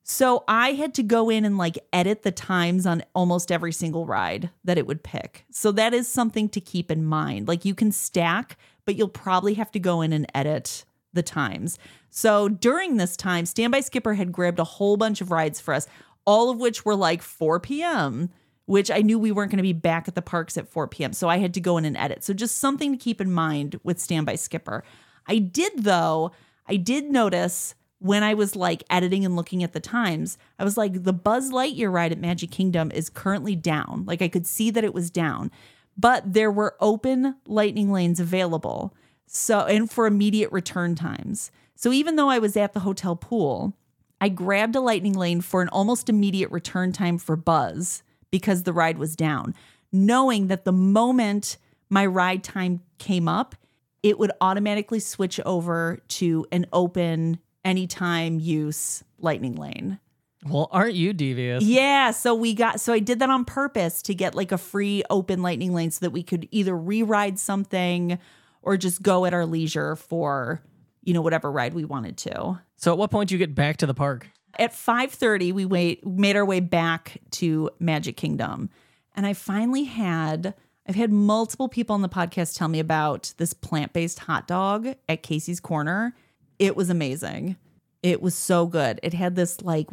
So I had to go in and like edit the times on almost every single ride that it would pick. So that is something to keep in mind. Like you can stack, but you'll probably have to go in and edit the times. So during this time, Standby Skipper had grabbed a whole bunch of rides for us, all of which were like 4 p.m., which I knew we weren't going to be back at the parks at 4 p.m. So I had to go in and edit. So just something to keep in mind with Standby Skipper. I did, though, I did notice when I was like editing and looking at the times, I was like, the Buzz Lightyear ride at Magic Kingdom is currently down. Like I could see that it was down, but there were open lightning lanes available. So, and for immediate return times. So even though I was at the hotel pool, I grabbed a lightning lane for an almost immediate return time for Buzz because the ride was down, knowing that the moment my ride time came up, it would automatically switch over to an open anytime use lightning lane. Well, aren't you devious? Yeah, so we got so I did that on purpose to get like a free open lightning lane so that we could either re-ride something or just go at our leisure for, you know, whatever ride we wanted to. So at what point do you get back to the park? At 5:30 we wait made our way back to Magic Kingdom. And I finally had I've had multiple people on the podcast tell me about this plant-based hot dog at Casey's Corner. It was amazing. It was so good. It had this like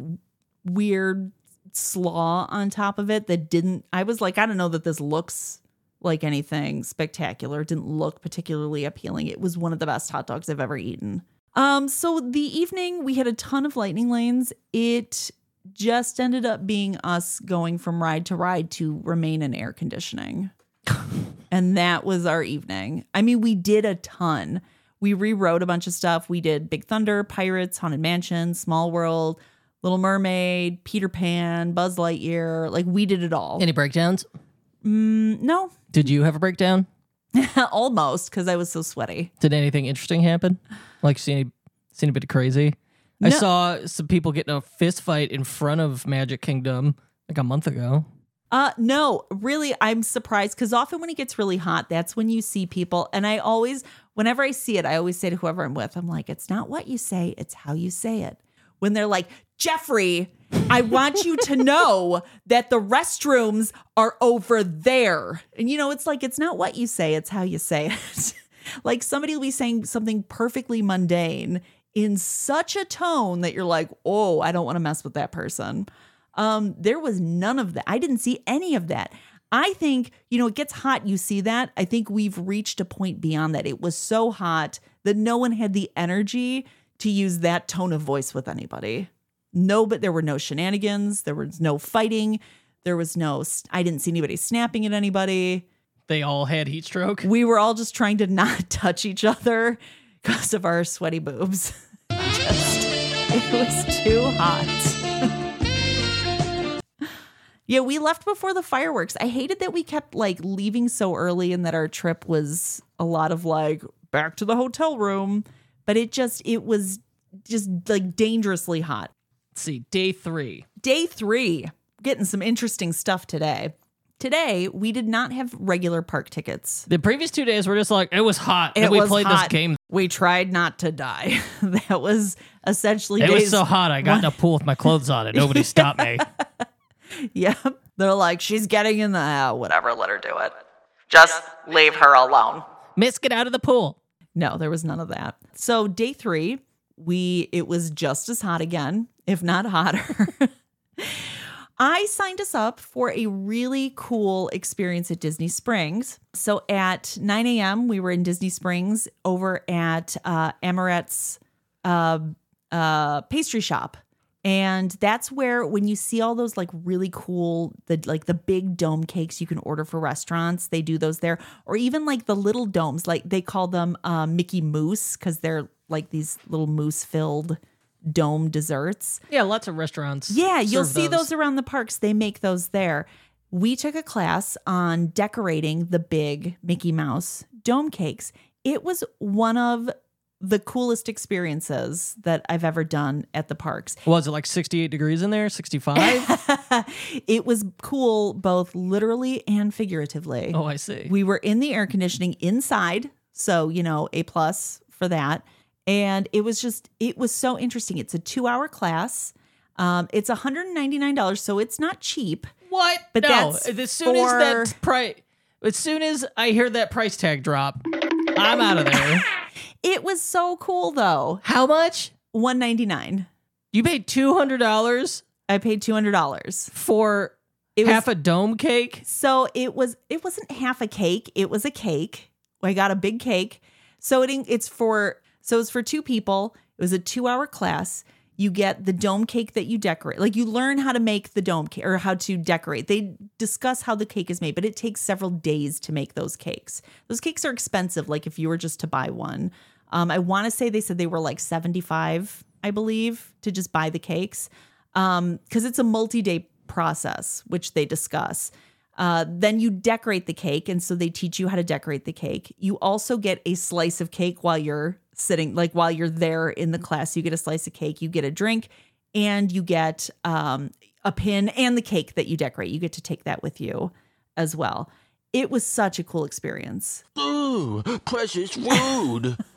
weird slaw on top of it that didn't I was like I don't know that this looks like anything spectacular. It didn't look particularly appealing. It was one of the best hot dogs I've ever eaten. Um so the evening we had a ton of lightning lanes. It just ended up being us going from ride to ride to remain in air conditioning. *laughs* and that was our evening. I mean, we did a ton. We rewrote a bunch of stuff. We did Big Thunder, Pirates, Haunted Mansion, Small World, Little Mermaid, Peter Pan, Buzz Lightyear. Like we did it all. Any breakdowns? Mm, no, Did you have a breakdown? *laughs* almost because I was so sweaty. Did anything interesting happen? Like see any see anybody crazy? I saw some people getting a fist fight in front of Magic Kingdom like a month ago. Uh no, really I'm surprised cuz often when it gets really hot, that's when you see people and I always whenever I see it, I always say to whoever I'm with, I'm like, it's not what you say, it's how you say it. When they're like, "Jeffrey, I want you to *laughs* know that the restrooms are over there." And you know, it's like it's not what you say, it's how you say it. *laughs* like somebody will be saying something perfectly mundane in such a tone that you're like, "Oh, I don't want to mess with that person." Um, there was none of that. I didn't see any of that. I think, you know, it gets hot, you see that. I think we've reached a point beyond that. It was so hot that no one had the energy to use that tone of voice with anybody. No, but there were no shenanigans. There was no fighting. There was no, I didn't see anybody snapping at anybody. They all had heat stroke. We were all just trying to not *laughs* touch each other because of our sweaty boobs. *laughs* just, it was too hot. Yeah, we left before the fireworks. I hated that we kept like leaving so early and that our trip was a lot of like back to the hotel room, but it just it was just like dangerously hot. Let's see, day three. Day 3, getting some interesting stuff today. Today, we did not have regular park tickets. The previous two days were just like it was hot. It and we was played hot. this game. We tried not to die. *laughs* that was essentially It days. was so hot. I got in a pool with my clothes on and nobody stopped me. *laughs* *laughs* Yep. They're like, she's getting in the uh, whatever. Let her do it. Just leave her alone. Miss, get out of the pool. No, there was none of that. So day three, we it was just as hot again, if not hotter. *laughs* I signed us up for a really cool experience at Disney Springs. So at 9 a.m., we were in Disney Springs over at uh, Amorette's uh, uh, pastry shop. And that's where when you see all those like really cool, the like the big dome cakes you can order for restaurants, they do those there. Or even like the little domes, like they call them uh, Mickey Mousse because they're like these little mousse filled dome desserts. Yeah, lots of restaurants. Yeah, you'll see those. around the parks. They make those there. We took a class on decorating the big Mickey Mouse dome cakes. It was one of the coolest experiences that I've ever done at the parks. *laughs* Was it like 68 degrees in there? 65? *laughs* it was cool both literally and figuratively. oh, I see. We were in the air conditioning inside, so you know, a plus for that. And it was just, it was so interesting. It's a two-hour class. Um, it's $199, so it's not cheap. What? But no. that's as soon for- as that price, as soon as I hear that price tag drop, I'm out of there. *laughs* It was so cool though. How much? 199. You paid two hundred dollars I paid $200. for It was half a dome cake. So it was it wasn't half a cake, it was a cake. I got a big cake. So it it's for so it's for two people. It was a 2-hour class. You get the dome cake that you decorate. Like you learn how to make the dome cake or how to decorate. They discuss how the cake is made, but it takes several days to make those cakes. Those cakes are expensive like if you were just to buy one. Um, I want to say they said they were like 75, I believe, to just buy the cakes. Um, because it's a multi-day process, which they discuss. Uh, then you decorate the cake, and so they teach you how to decorate the cake. You also get a slice of cake while you're sitting, like while you're there in the class. You get a slice of cake, you get a drink, and you get um, a pin and the cake that you decorate. You get to take that with you as well. It was such a cool experience. Ooh, precious food. *laughs*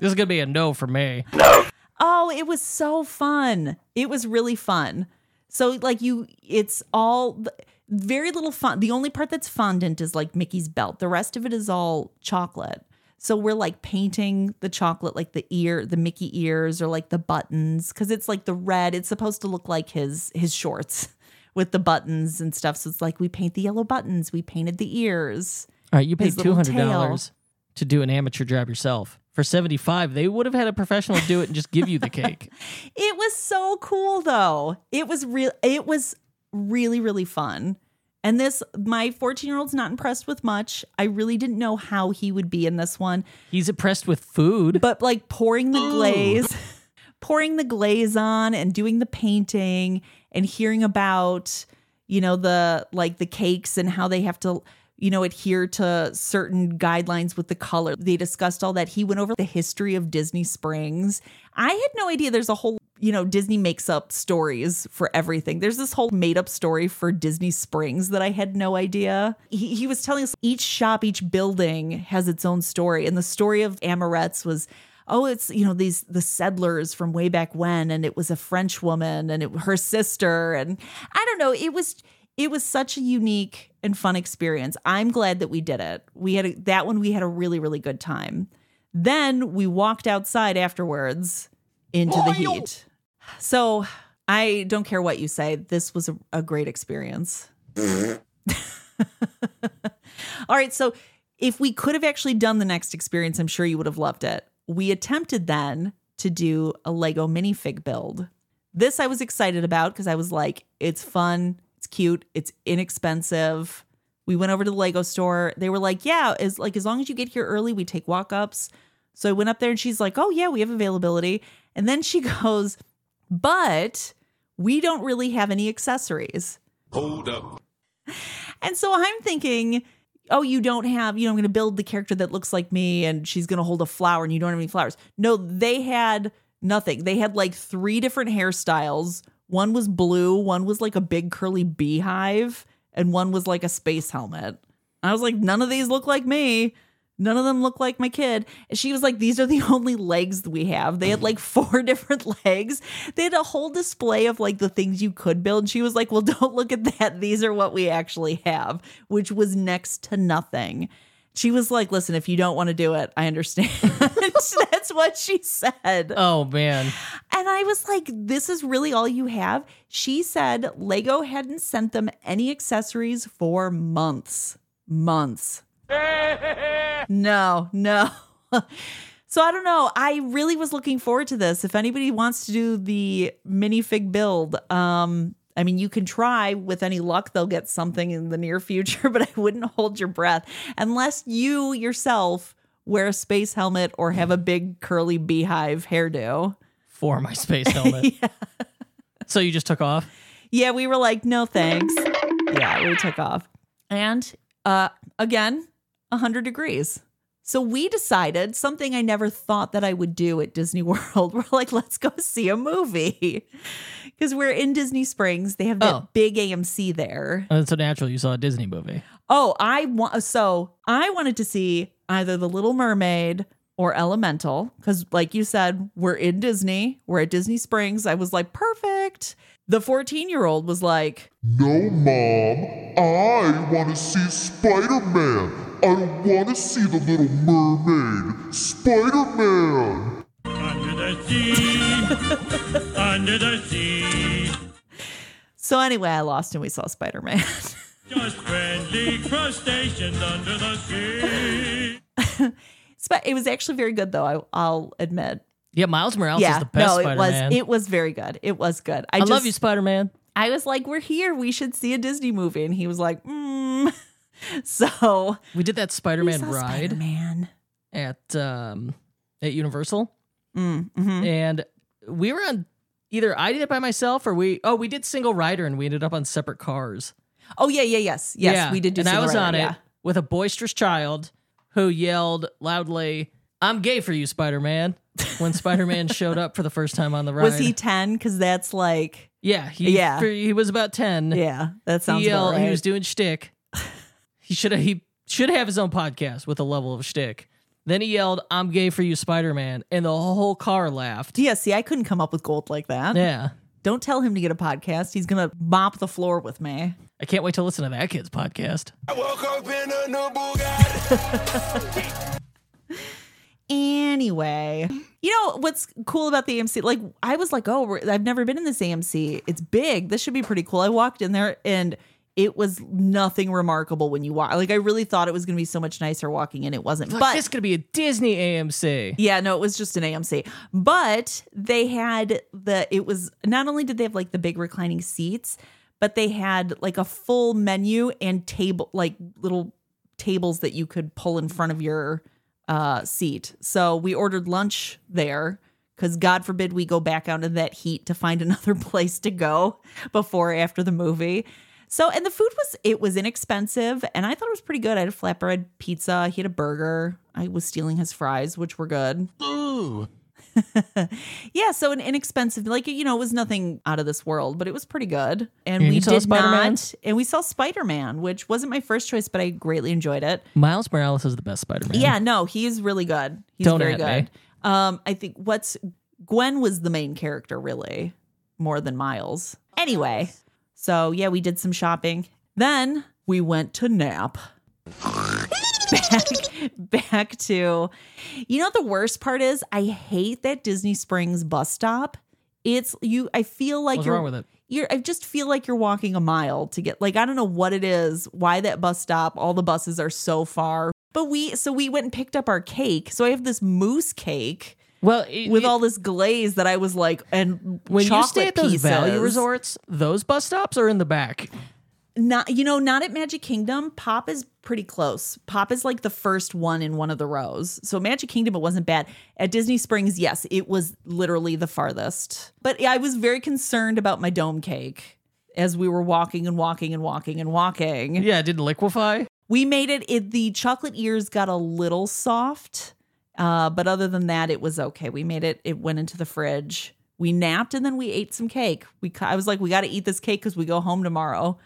This is gonna be a no for me. No. Oh, it was so fun. It was really fun. So like you it's all very little fun. The only part that's fondant is like Mickey's belt. The rest of it is all chocolate. So we're like painting the chocolate like the ear, the Mickey ears or like the buttons cuz it's like the red. It's supposed to look like his his shorts *laughs* with the buttons and stuff. So it's like we paint the yellow buttons, we painted the ears. All right, you paid His two little hundred dollars to do an amateur job yourself. For seventy five, they would have had a professional do it and just give you the cake. *laughs* It was so cool though. It was real it was really really fun. And this my 14-year-old's not impressed with much. I really didn't know how he would be in this one, He's impressed with food. but like pouring the glaze *laughs* pouring the glaze on and doing the painting and hearing about you know the like the cakes and how they have to you know adhere to certain guidelines with the color. They discussed all that. He went over the history of disney springs. I had no idea there's a whole you know disney makes up stories for everything. There's this whole made up story for disney springs that i had no idea. He, he was telling us each shop each building has its own story. And the story of amorette's was oh it's you know these the settlers from way back when and it was a french woman and it, her sister. And i don't know it was it was such a unique and fun experience. I'm glad that we did it. We had a, that one we had a really really good time. Then we walked outside afterwards into the heat. So i don't care what you say. This was a, a great experience. *laughs* All right so if we could have actually done the next experience i'm sure you would have loved it. We attempted then to do a Lego minifig build. This I was excited about because I was like, it's fun, it's cute, it's inexpensive. We went over to the Lego store. They were like, yeah, as like as long as you get here early, we take walk-ups. So I went up there and she's like, "Oh yeah, we have availability." And then she *laughs* goes, "But we don't really have any accessories." Hold up. And so I'm thinking, oh, you don't have, you know, I'm going to build the character that looks like me and she's going to hold a flower and you don't have any flowers. No, they had nothing. They had like three different hairstyles. One was blue, one was like a big curly beehive, and one was like a space helmet. I was like, none of these look like me. None of them look like my kid. And she was like, These are the *laughs* only legs we have. They had like four *laughs* different legs. They had a whole display of like the things you could build. She was like, Well, *laughs* don't look at that. These are what we actually have, which was next to nothing. She was like, Listen, if you don't want to do it, I understand. *laughs* That's what she said. Oh man. And I was like, this is really all you have? She said Lego hadn't sent them any accessories for months. Months. *laughs* no, no. *laughs* So I don't know. I really was looking forward to this. If anybody wants to do the minifig build, um, I mean, you can try. With any luck, they'll get something in the near future, but I wouldn't hold your breath unless you yourself wear a space helmet or have a big curly beehive hairdo. For my space helmet. *laughs* yeah. So you just took off? Yeah, we were like, no thanks. Yeah, we took off. And uh again, 100 degrees. So we decided something I never thought that I would do at Disney *laughs* World. We're like, let's go see a movie. Because we're in Disney Springs. They have that Oh. big AMC there. And it's so natural you saw a Disney movie. Oh, I want so I wanted to see either The Little Mermaid or Elemental because, like you said, we're in Disney. We're at Disney Springs. I was like, perfect. The 14 year old was like, No, Mom. I want to see Spider Man. I don't want to see the Little Mermaid. Spider Man. Under the sea. *laughs* Under the sea. so anyway, I lost and we saw Spider Man. *laughs* Just friendly crustaceans under the sea. it was actually very good, though, I, I'll admit. Yeah, Miles Morales yeah, is the best no, it Spider-Man. was it was very good. It was good. I, I, just, love you, Spider-Man. I was like, we're here. We should see a Disney movie, and he was like, mm. *laughs* so We did that Spider-Man ride Spider-Man. at um at Universal, Mm, mhm. and we were on either I did it by myself or we oh we did single rider and we ended up on separate cars. Oh yeah, yeah, yes, yes. Yeah, We did do. and I was on yeah. it with a boisterous child who yelled loudly, "I'm gay for you, Spider-Man!" When Spider-Man *laughs* showed up for the first time on the ride. Was he ten? Because that's like, Yeah, he, Yeah. he was about ten. yeah, that sounds. he yelled. He was doing shtick. he should have. He should have his own podcast with a level of shtick. Then he yelled, "I'm gay for you, Spider-Man," and the whole car laughed. Yeah, see, I couldn't come up with gold like that. Yeah, Don't tell him to get a podcast. He's gonna mop the floor with me. I can't wait to listen to that kid's podcast. I woke up in a new Bugatti. Anyway, you know what's cool about the AMC? Like, I was like, oh, I've never been in this AMC. It's big. This should be pretty cool. I walked in there and it was nothing remarkable when you walk. Like, I really thought it was going to be so much nicer walking in. It wasn't. Like, but this is gonna be a Disney AMC. yeah, no, it was just an AMC. But they had the, it was not only did they have like the big reclining seats, but they had like a full menu and table, like little tables that you could pull in front of your uh, seat. So we ordered lunch there because God forbid we go back out in that heat to find *laughs* another place to go before or after the movie. So and the food was it was inexpensive and I thought it was pretty good. I had a flatbread pizza. He had a burger. I was stealing his fries, which were good. Ooh. *laughs* Yeah, so an inexpensive, like you know, it was nothing out of this world, but it was pretty good. And And we did Spider-Man? not, and we saw Spider Man, which wasn't my first choice, but I greatly enjoyed it. Miles Morales is the best Spider-Man. Yeah, no, he's really good. He's Don't very good. me. Um, I think what's Gwen was the main character, really, more than Miles. Anyway, so yeah, we did some shopping. Then we went to nap. *laughs* back, back to, you know, the worst part is I hate that Disney Springs bus stop. It's you. I feel like What's you're wrong with it? you're I just feel like you're walking a mile to get like I don't know what it is, why that bus stop, all the buses are so far. But we so we went and picked up our cake. So I have this mousse cake Well, it- with it- all this glaze that I was like and when you stay at those value resorts, those bus stops are in the back. Not you know, not at Magic Kingdom. Pop is pretty close. Pop is like the first one in one of the rows. So Magic Kingdom it wasn't bad. At Disney Springs, yes, it was literally the farthest. But I was very concerned about my dome cake as we were walking and walking and walking and walking. Yeah, it didn't liquefy. We made it, it the chocolate ears got a little soft. Uh, but other than that, it was okay. We made it, it went into the fridge. We napped and then we ate some cake. We I was like, we got to eat this cake because we go home tomorrow.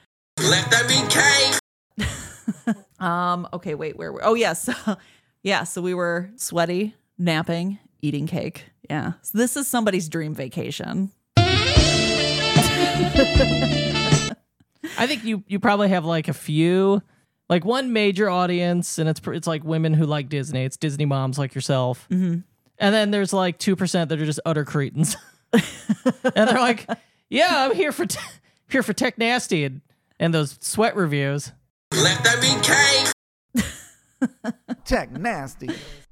Let that be cake. *laughs* Um, okay, wait, where were oh yes. *laughs* yeah, so we were sweaty, napping, eating cake. Yeah. So this is somebody's dream vacation. I think you you probably have like a few, like one major audience, and it's it's like women who like Disney. It's Disney moms like yourself, mm-hmm. and then there's like two percent that are just utter cretins, *laughs* and they're like, "Yeah, I'm here for t- here for Tech Nasty and and those sweat reviews." Let that be cake. *laughs* Tech nasty.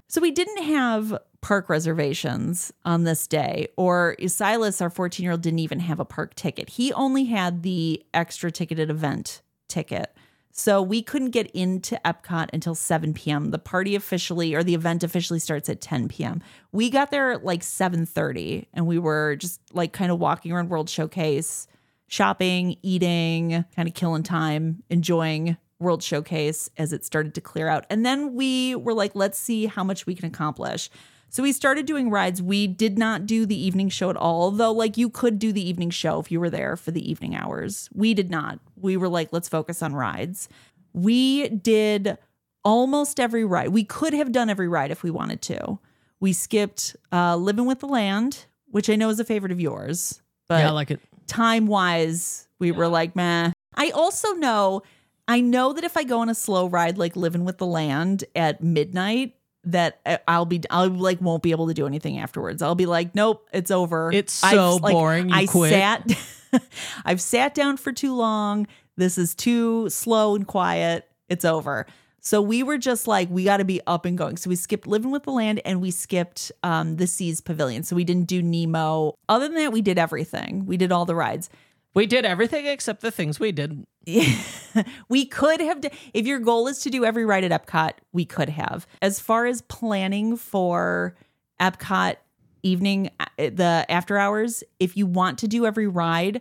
So we didn't have park reservations on this day, or Silas, our 14 year old, didn't even have a park ticket. He only had the extra ticketed event ticket. So we couldn't get into Epcot until 7 p.m. The party officially or the event officially starts at 10 p.m. We got there at like 7:30 and we were just like kind of walking around World Showcase, shopping, eating, kind of killing time, enjoying World Showcase as it started to clear out. And then we were like, let's see how much we can accomplish. So we started doing rides. We did not do the evening show at all, though, like you could do the evening show if you were there for the evening hours. We did not. We were like, let's focus on rides. We did almost every ride. We could have done every ride if we wanted to. We skipped uh, Living with the Land, which I know is a favorite of yours, but yeah, I like it. Time wise, we were like, meh. I also know, I know that if I go on a slow ride like Living with the Land at midnight, that I- I'll be, I'll like won't be able to do anything afterwards. I'll be like, nope, it's over. It's so like, boring, you I quit. sat, *laughs* I've sat down for too long. This is too slow and quiet. It's over. So we were just like, we got to be up and going. So we skipped Living with the Land and we skipped um, the Seas Pavilion. So we didn't do Nemo. Other than that, we did everything. We did all the rides. We did everything except the things we did. *laughs* we could have, d- if your goal is to do every ride at Epcot, we could have. As far as planning for Epcot evening, uh, the after hours, if you want to do every ride,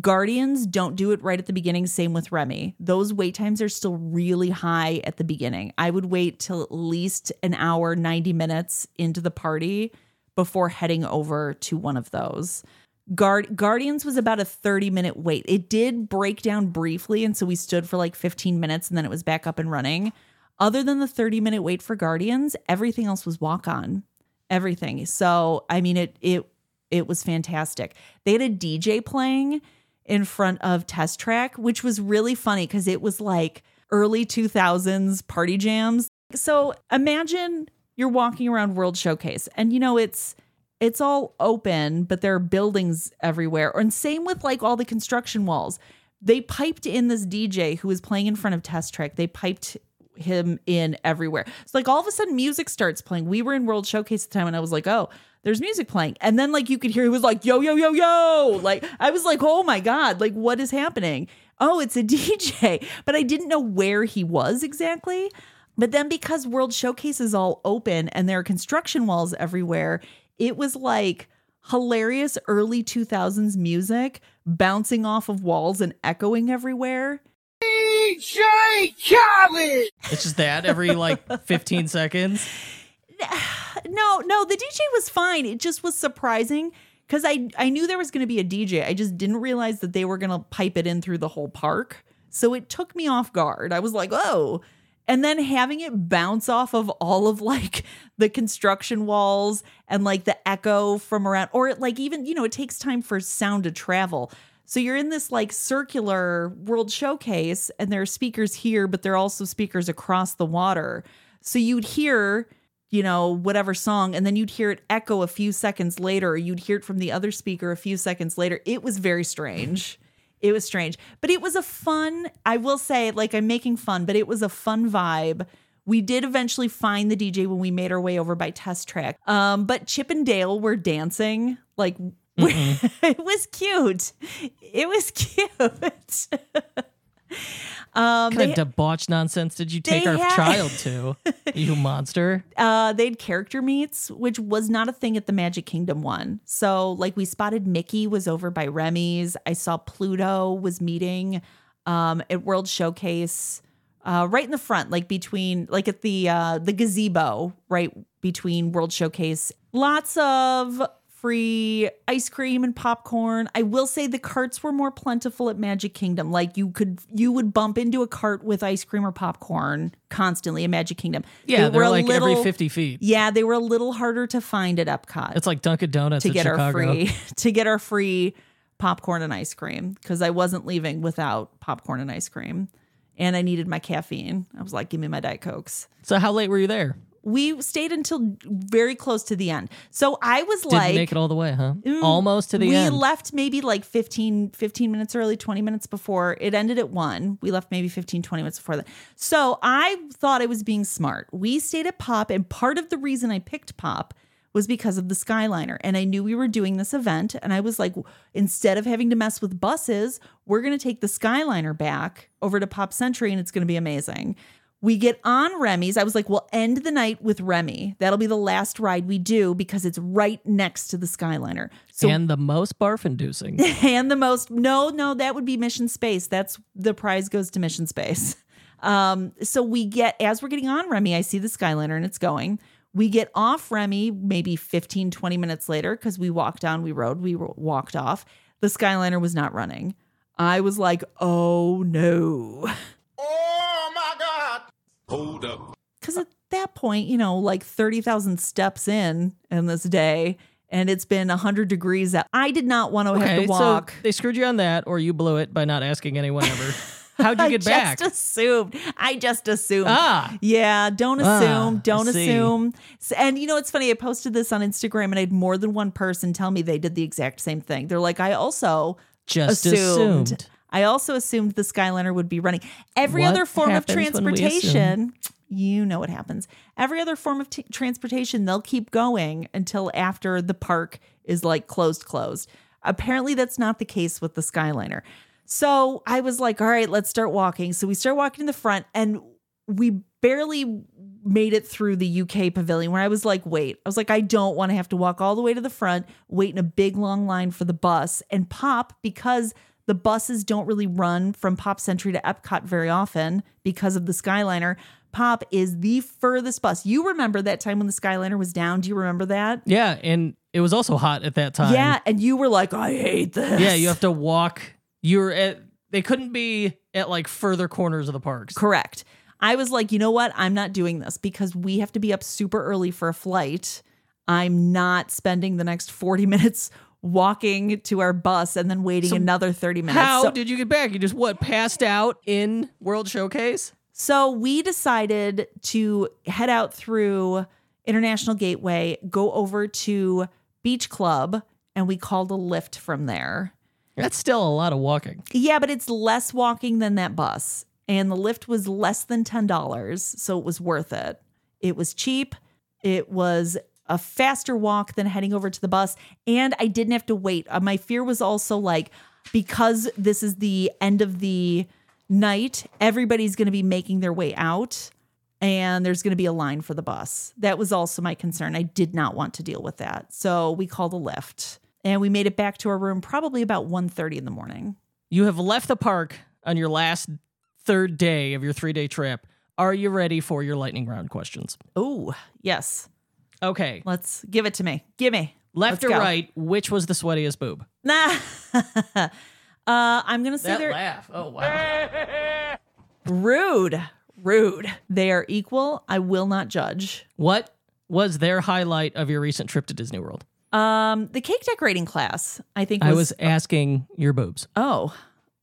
Guardians don't do it right at the beginning. Same with Remy. Those wait times are still really high at the beginning. I would wait till at least an hour, 90 minutes into the party before heading over to one of those. Guard Guardians was about a 30 minute wait. It did break down briefly, and so we stood for like 15 minutes and then it was back up and running. Other than the 30 minute wait for Guardians, everything else was walk on. Everything. So I mean it it it was fantastic. They had a DJ playing in front of Test Track, which was really funny because it was like early 2000s party jams. So imagine you're walking around World Showcase and you know it's it's all open, but there are buildings everywhere. And same with like all the construction walls. They piped in this DJ who was playing in front of Test Track. They piped him in everywhere. So like all of a sudden music starts playing. We were in World Showcase at the time and I was like, oh, there's music playing. And then like you could hear he was like, yo, yo, yo, yo. Like I was like, oh my God, like what is happening? Oh, it's a *laughs* DJ. But I didn't know where he was exactly. But then because World Showcase is all open and there are construction walls everywhere, it was like hilarious early 2000s music bouncing off of walls and echoing everywhere. It's just that every like 15 seconds. *sighs* No, no, the DJ was fine. It just was surprising because I I knew there was going to be a DJ. I just didn't realize that they were going to pipe it in through the whole park. So it took me off guard. I was like, oh. And then having it bounce off of all of like the construction walls and like the echo from around, or like even, you know, it takes time for sound to travel. So you're in this like circular world showcase and there are speakers here, but there are also speakers across the water. So you'd hear, you know, whatever song, and then you'd hear it echo a few seconds later, or you'd hear it from the other speaker a few seconds later. It was very strange. *laughs* It was strange, but it was a fun, I will say, like I'm making fun, but it was a fun vibe. We did eventually find the DJ when we made our way over by Test Track. Um, but Chip 'n' Dale were dancing. Like *laughs* it was cute. It was *laughs* cute. um, kind they, of debauched nonsense did you take our had- child *laughs* to? You monster. uh, they had character meets, which was not a thing at the Magic Kingdom one. So, like, we spotted Mickey was over by Remy's. I saw Pluto was meeting um, at World Showcase, uh, right in the front, like between, like at the uh, the gazebo, right between World Showcase. Lots of free ice cream and popcorn. I will say the carts were more plentiful at Magic Kingdom. Like you could you would bump into a cart with ice cream or popcorn constantly at Magic Kingdom. Yeah, They were like every 50 feet. Yeah, they were a little harder to find at Epcot It's like Dunkin' Donuts to in get Chicago. our free *laughs* to get our free popcorn and ice cream because I wasn't leaving without popcorn and ice cream. And I needed my caffeine. I was like, give me my Diet Cokes. So how late were you there? We stayed until very close to the end. So I was Didn't like, make it all the way, huh? Mm, Almost to the we end. We left maybe like 15, 15 minutes early, 20 minutes before. It ended at one. We left maybe 15, 20 minutes before that. So I thought I was being smart. We stayed at Pop, and part of the reason I picked Pop was because of the Skyliner. And I knew we were doing this event. And I was like, instead of having to mess with buses, we're going to take the Skyliner back over to Pop Century, and it's going to be amazing. We get on Remy's. I was like, we'll end the night with Remy. That'll be the last ride we do because it's right next to the Skyliner. So and the most barf inducing. *laughs* and the most no, no, that would be Mission Space. That's the prize goes to Mission Space. *laughs* Um, so we get as we're getting on Remy, I see the Skyliner and it's going. We get off Remy maybe 15, 20 minutes later because we walked down, we rode, we walked off. The Skyliner was not running. I was like, oh no. *laughs* Oh my God. Hold up. Because at that point, you know, like 30,000 steps in in this day, and it's been 100 degrees out. I did not want to have to walk. so they screwed you on that, or you blew it by not asking anyone ever. *laughs* How'd you I get back? I just assumed. I just assumed. Ah. Yeah, don't Ah, assume. don't assume. And you know, it's funny. I posted this on Instagram and I had more than one person tell me they did the exact same thing. They're like, I also Just assumed. assumed. I also assumed the Skyliner would be running. Every What other form of happens when we transportation, you know what happens. Every other form of t- transportation, they'll keep going until after the park is like closed, closed. Apparently, that's not the case with the Skyliner. So I was like, all right, let's start walking. So we start walking in the front, and we barely made it through the UK pavilion where I was like, wait, I was like, I don't want to have to walk all the way to the front, wait in a big long line for the bus and pop because the buses don't really run from Pop Century to Epcot very often because of the Skyliner. Pop is the furthest bus. You remember that time when the Skyliner was down? Do you remember that? Yeah, and it was also hot at that time. Yeah, and you were like, I hate this. Yeah, you have to walk. You're at. They couldn't be at like further corners of the parks. Correct. I was like, you know what? I'm not doing this because we have to be up super early for a flight. I'm not spending the next 40 *laughs* minutes walking to our bus and then waiting another 30 minutes. How So- did you get back? You just what passed out in World Showcase? So we decided to head out through International Gateway, go over to Beach Club, and we called a Lyft from there. That's still a lot of walking. Yeah, but it's less walking than that bus. And the Lyft was less than $10, so it was worth it. It was cheap. It was a faster walk than heading over to the bus. And I didn't have to wait. Uh, my fear was also like, because this is the end of the night, everybody's going to be making their way out and there's going to be a line for the bus. That was also my concern. I did not want to deal with that. So we called a Lyft and we made it back to our room probably about 1.30 in the morning. You have left the park on your last third day of your three day trip. Are you ready for your lightning round questions? Oh, yes. Okay. Let's give it to me. Give me. Left Let's or go. right, which was the sweatiest boob? Nah. *laughs* uh, I'm going to say That they're laugh. Oh, wow. rude. Rude. They are equal. I will not judge. what was their highlight of your recent trip to Disney World? Um, the cake decorating class, I think was, I was asking your boobs. oh,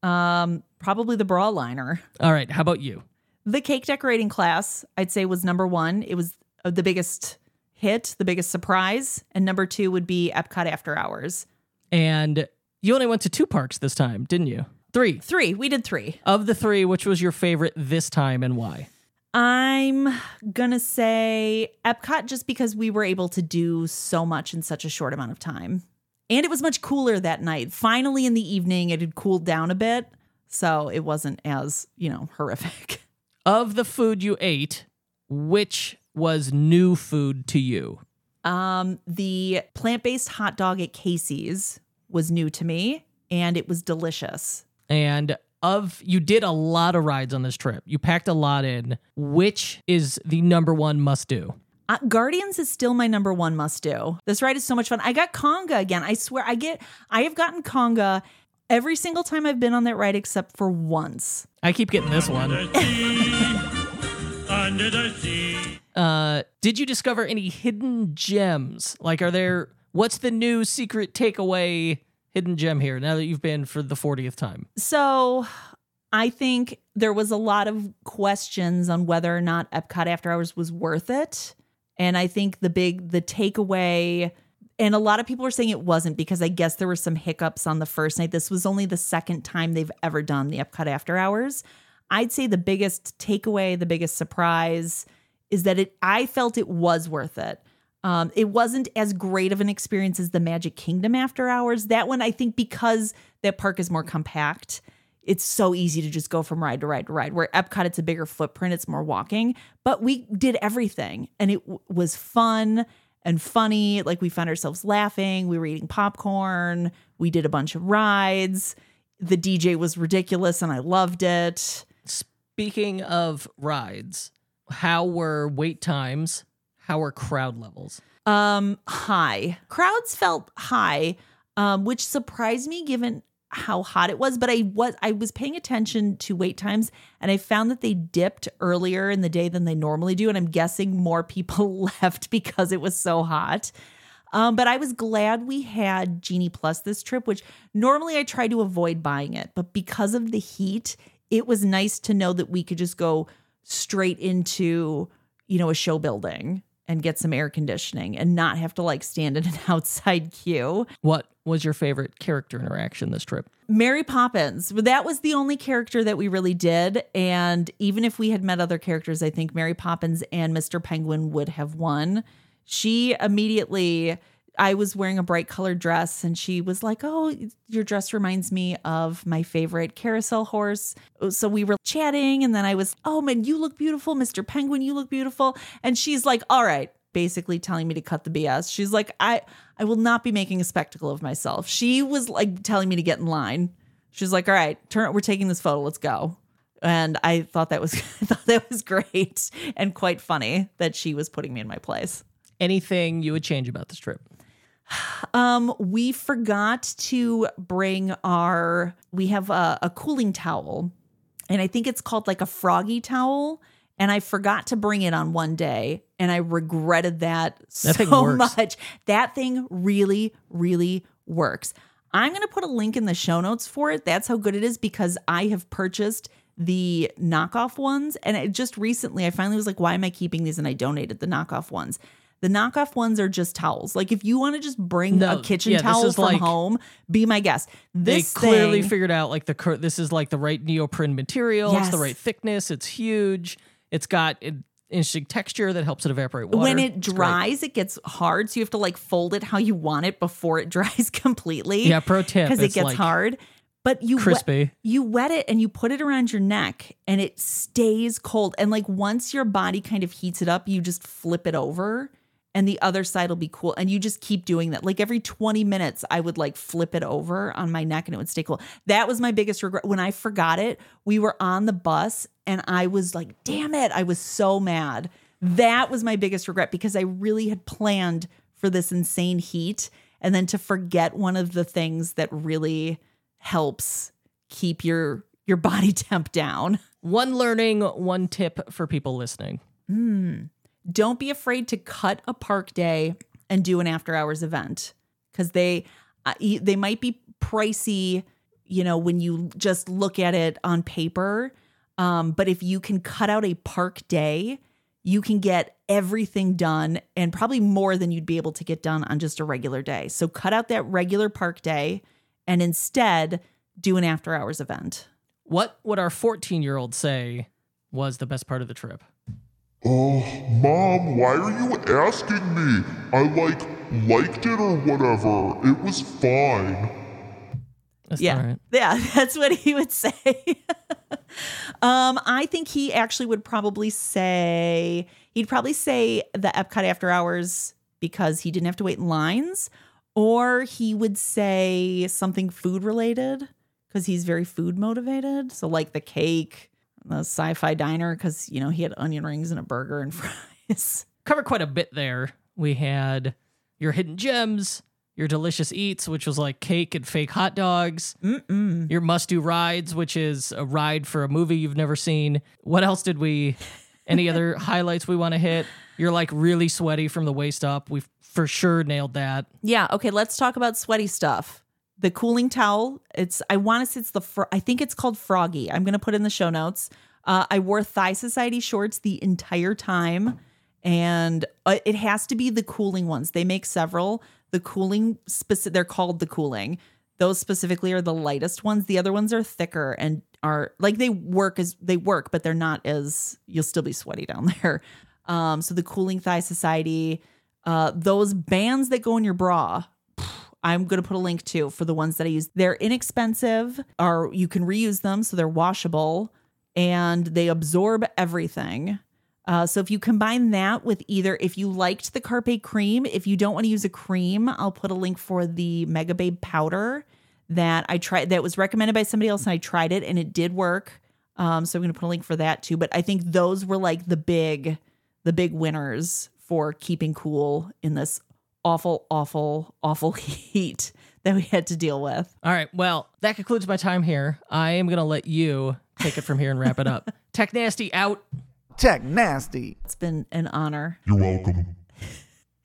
um, probably the bra liner. All right. How about you? The cake decorating class, I'd say, was number one. It was uh, the biggest hit, the biggest surprise. And number two would be Epcot After Hours. And you only went to two parks this time, didn't you? Three. Three. We did three. Of the three, which was your favorite this time and why? I'm gonna say Epcot just because we were able to do so much in such a short amount of time. And it was much cooler that night. Finally, in the evening, it had cooled down a bit. So it wasn't as, you know, horrific. *laughs* Of the food you ate, which was new food to you? Um, the plant based hot dog at Casey's was new to me and it was delicious. And of you did a lot of rides on this trip. You packed a lot in. Which is the number one must do? Uh, Guardians is still my number one must do. This ride is so much fun. I got Conga again. I swear, I get, I have gotten Conga every single time I've been on that ride except for once. I keep getting this one. Under the sea, under the sea. Uh, did you discover any hidden gems? Like, are there? What's the new secret takeaway hidden gem here? Now that you've been for the fortieth time, So I think there was a lot of questions on whether or not Epcot After Hours was worth it. And I think the big the takeaway and a lot of people are saying it wasn't because I guess there were some hiccups on the first night. This was only the second time they've ever done the Epcot After Hours. I'd say the biggest takeaway, the biggest surprise is that it I felt it was worth it. Um, it wasn't as great of an experience as the Magic Kingdom After Hours. That one, I think, because that park is more compact, it's so easy to just go from ride to ride to ride. Where Epcot, it's a bigger footprint, it's more walking. But we did everything, and it w- was fun and funny. Like we found ourselves laughing. We were eating popcorn. We did a bunch of rides. The DJ was ridiculous, and I loved it. Speaking of rides, how were wait times? How were crowd levels? Um, high. Crowds felt high, um, which surprised me given how hot it was. But I was I was paying attention to wait times, and I found that they dipped earlier in the day than they normally do. And I'm guessing more people *laughs* left because it was so hot. Um, but I was glad we had Genie Plus this trip, which normally I try to avoid buying it, but because of the heat, it was nice to know that we could just go straight into you know a show building and get some air conditioning and not have to like stand in an *laughs* outside queue. What was your favorite character interaction this trip? Mary Poppins, that was the only character that we really did. And even if we had met other characters, I think Mary Poppins and Mr. Penguin would have won. She immediately, I was wearing a bright colored dress, and she was like, Oh, your dress reminds me of my favorite carousel horse. So we were chatting, and then I was, Oh, man, you look beautiful. Mr. Penguin, you look beautiful. And she's like, All right, basically telling me to cut the BS. She's like, I I will not be making a spectacle of myself. She was like telling me to get in line. She's like, all right, turn we're taking this photo, let's go. And I thought that was *laughs* I thought that was great and quite funny that she was putting me in my place. Anything you would change about this trip? Um, we forgot to bring our we have a, a cooling towel, and I think it's called like a froggy towel. And I forgot to bring it on one day, and I regretted that, That so much. That thing really, really works. I'm gonna put a link in the show notes for it. That's how good it is because I have purchased the knockoff ones, and it just recently I finally was like, why am I keeping these? And I donated the knockoff ones. The knockoff ones are just towels. Like if you want to just bring No, a kitchen yeah, towel from like- home, be my guest. This they clearly thing- figured out like the cur- this is like the right neoprene material. It's the right thickness. It's huge. It's got an interesting texture that helps it evaporate water. when it dries, it gets hard. So you have to like fold it how you want it before it *laughs* dries completely. Yeah, pro tip, Because it gets like hard. But you wet- crispy. you wet it and you put it around your neck and it stays cold. And like once your body kind of heats it up, you just flip it over and the other side will be cool. And you just keep doing that. Like every 20 minutes, I would like flip it over on my neck and it would stay cool. That was my biggest regret. When I forgot it, we were on the bus and I was like, damn it. I was so mad. That was my biggest regret because I really had planned for this insane heat. And then to forget one of the things that really helps keep your your *laughs* body temp down. One learning, one tip for people listening. Hmm. Don't be afraid to cut a park day and do an after hours event because they uh, they might be pricey, you know, when you just look at it on paper. Um, but if you can cut out a park day, you can get everything done and probably more than you'd be able to get done on just a regular day. So cut out that regular park day and instead do an after hours event. What would our 14 year old say was the best part of the trip? Oh, Mom, why are you asking me? I like liked it or whatever. It was fine. That's yeah. all right. *laughs* Yeah, that's what he would say. *laughs* um, I think he actually would probably say he'd probably say the Epcot after hours because he didn't have to wait in lines, or he would say something food related because he's very food motivated. So like the cake, the sci-fi diner, because you know he had onion rings and a burger and *laughs* fries. Covered quite a bit there. We had your hidden gems, your delicious eats, which was like cake and fake hot dogs, Mm-mm. your must do rides, which is a ride for a movie you've never seen. What else did we? *laughs* Any other highlights we want to hit? You're like really sweaty from the waist up. We've for sure nailed that. Yeah. Okay. Let's talk about sweaty stuff. The cooling towel. It's. I want to say it's the. Fro- I think it's called Froggy. I'm going to put in the show notes. Uh, I wore Thigh Society shorts the entire time, and uh, it has to be the cooling ones. They make several. The cooling specific. They're called the cooling. Those specifically are the lightest ones. The other ones are thicker and are like they work as they work, but they're not as. You'll still be sweaty down *laughs* there. Um, so the cooling Thigh Society. Uh, those bands that go in your bra I'm going to put a link to for the ones that I use. They're inexpensive, or you can reuse them, so they're washable and they absorb everything. Uh, so if you combine that with either, if you liked the Carpe cream, if you don't want to use a cream, I'll put a link for the MegaBabe powder that I tried. That was recommended by somebody else, and I tried it, and it did work. Um, so I'm going to put a link for that too. But I think those were like the big, the big winners for keeping cool in this awful, awful, awful *laughs* heat that we had to deal with. All right. Well, that concludes my time here. I am going to let you take it from here and wrap it up. *laughs* Tech Nasty out. Tech nasty. It's been an honor. You're welcome.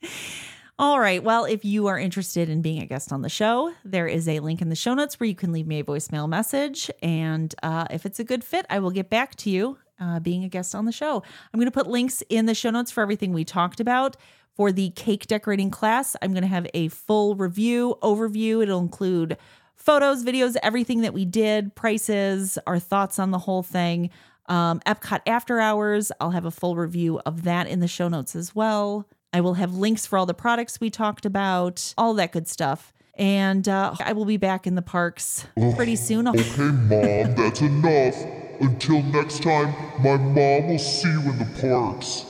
*laughs* All right. Well, if you are interested in being a guest on the show, there is a link in the show notes where you can leave me a voicemail message. And uh, if it's a good fit, I will get back to you uh, being a guest on the show. I'm going to put links in the show notes for everything we talked about. For the cake decorating class, I'm going to have a full review, overview. It'll include photos, videos, everything that we did, prices, our thoughts on the whole thing. Um, Epcot After Hours, I'll have a full review of that in the show notes as well. I will have links for all the products we talked about, all that good stuff. And uh, I will be back in the parks pretty soon. Okay, Mom, that's enough. Until next time, my mom will see you in the parks.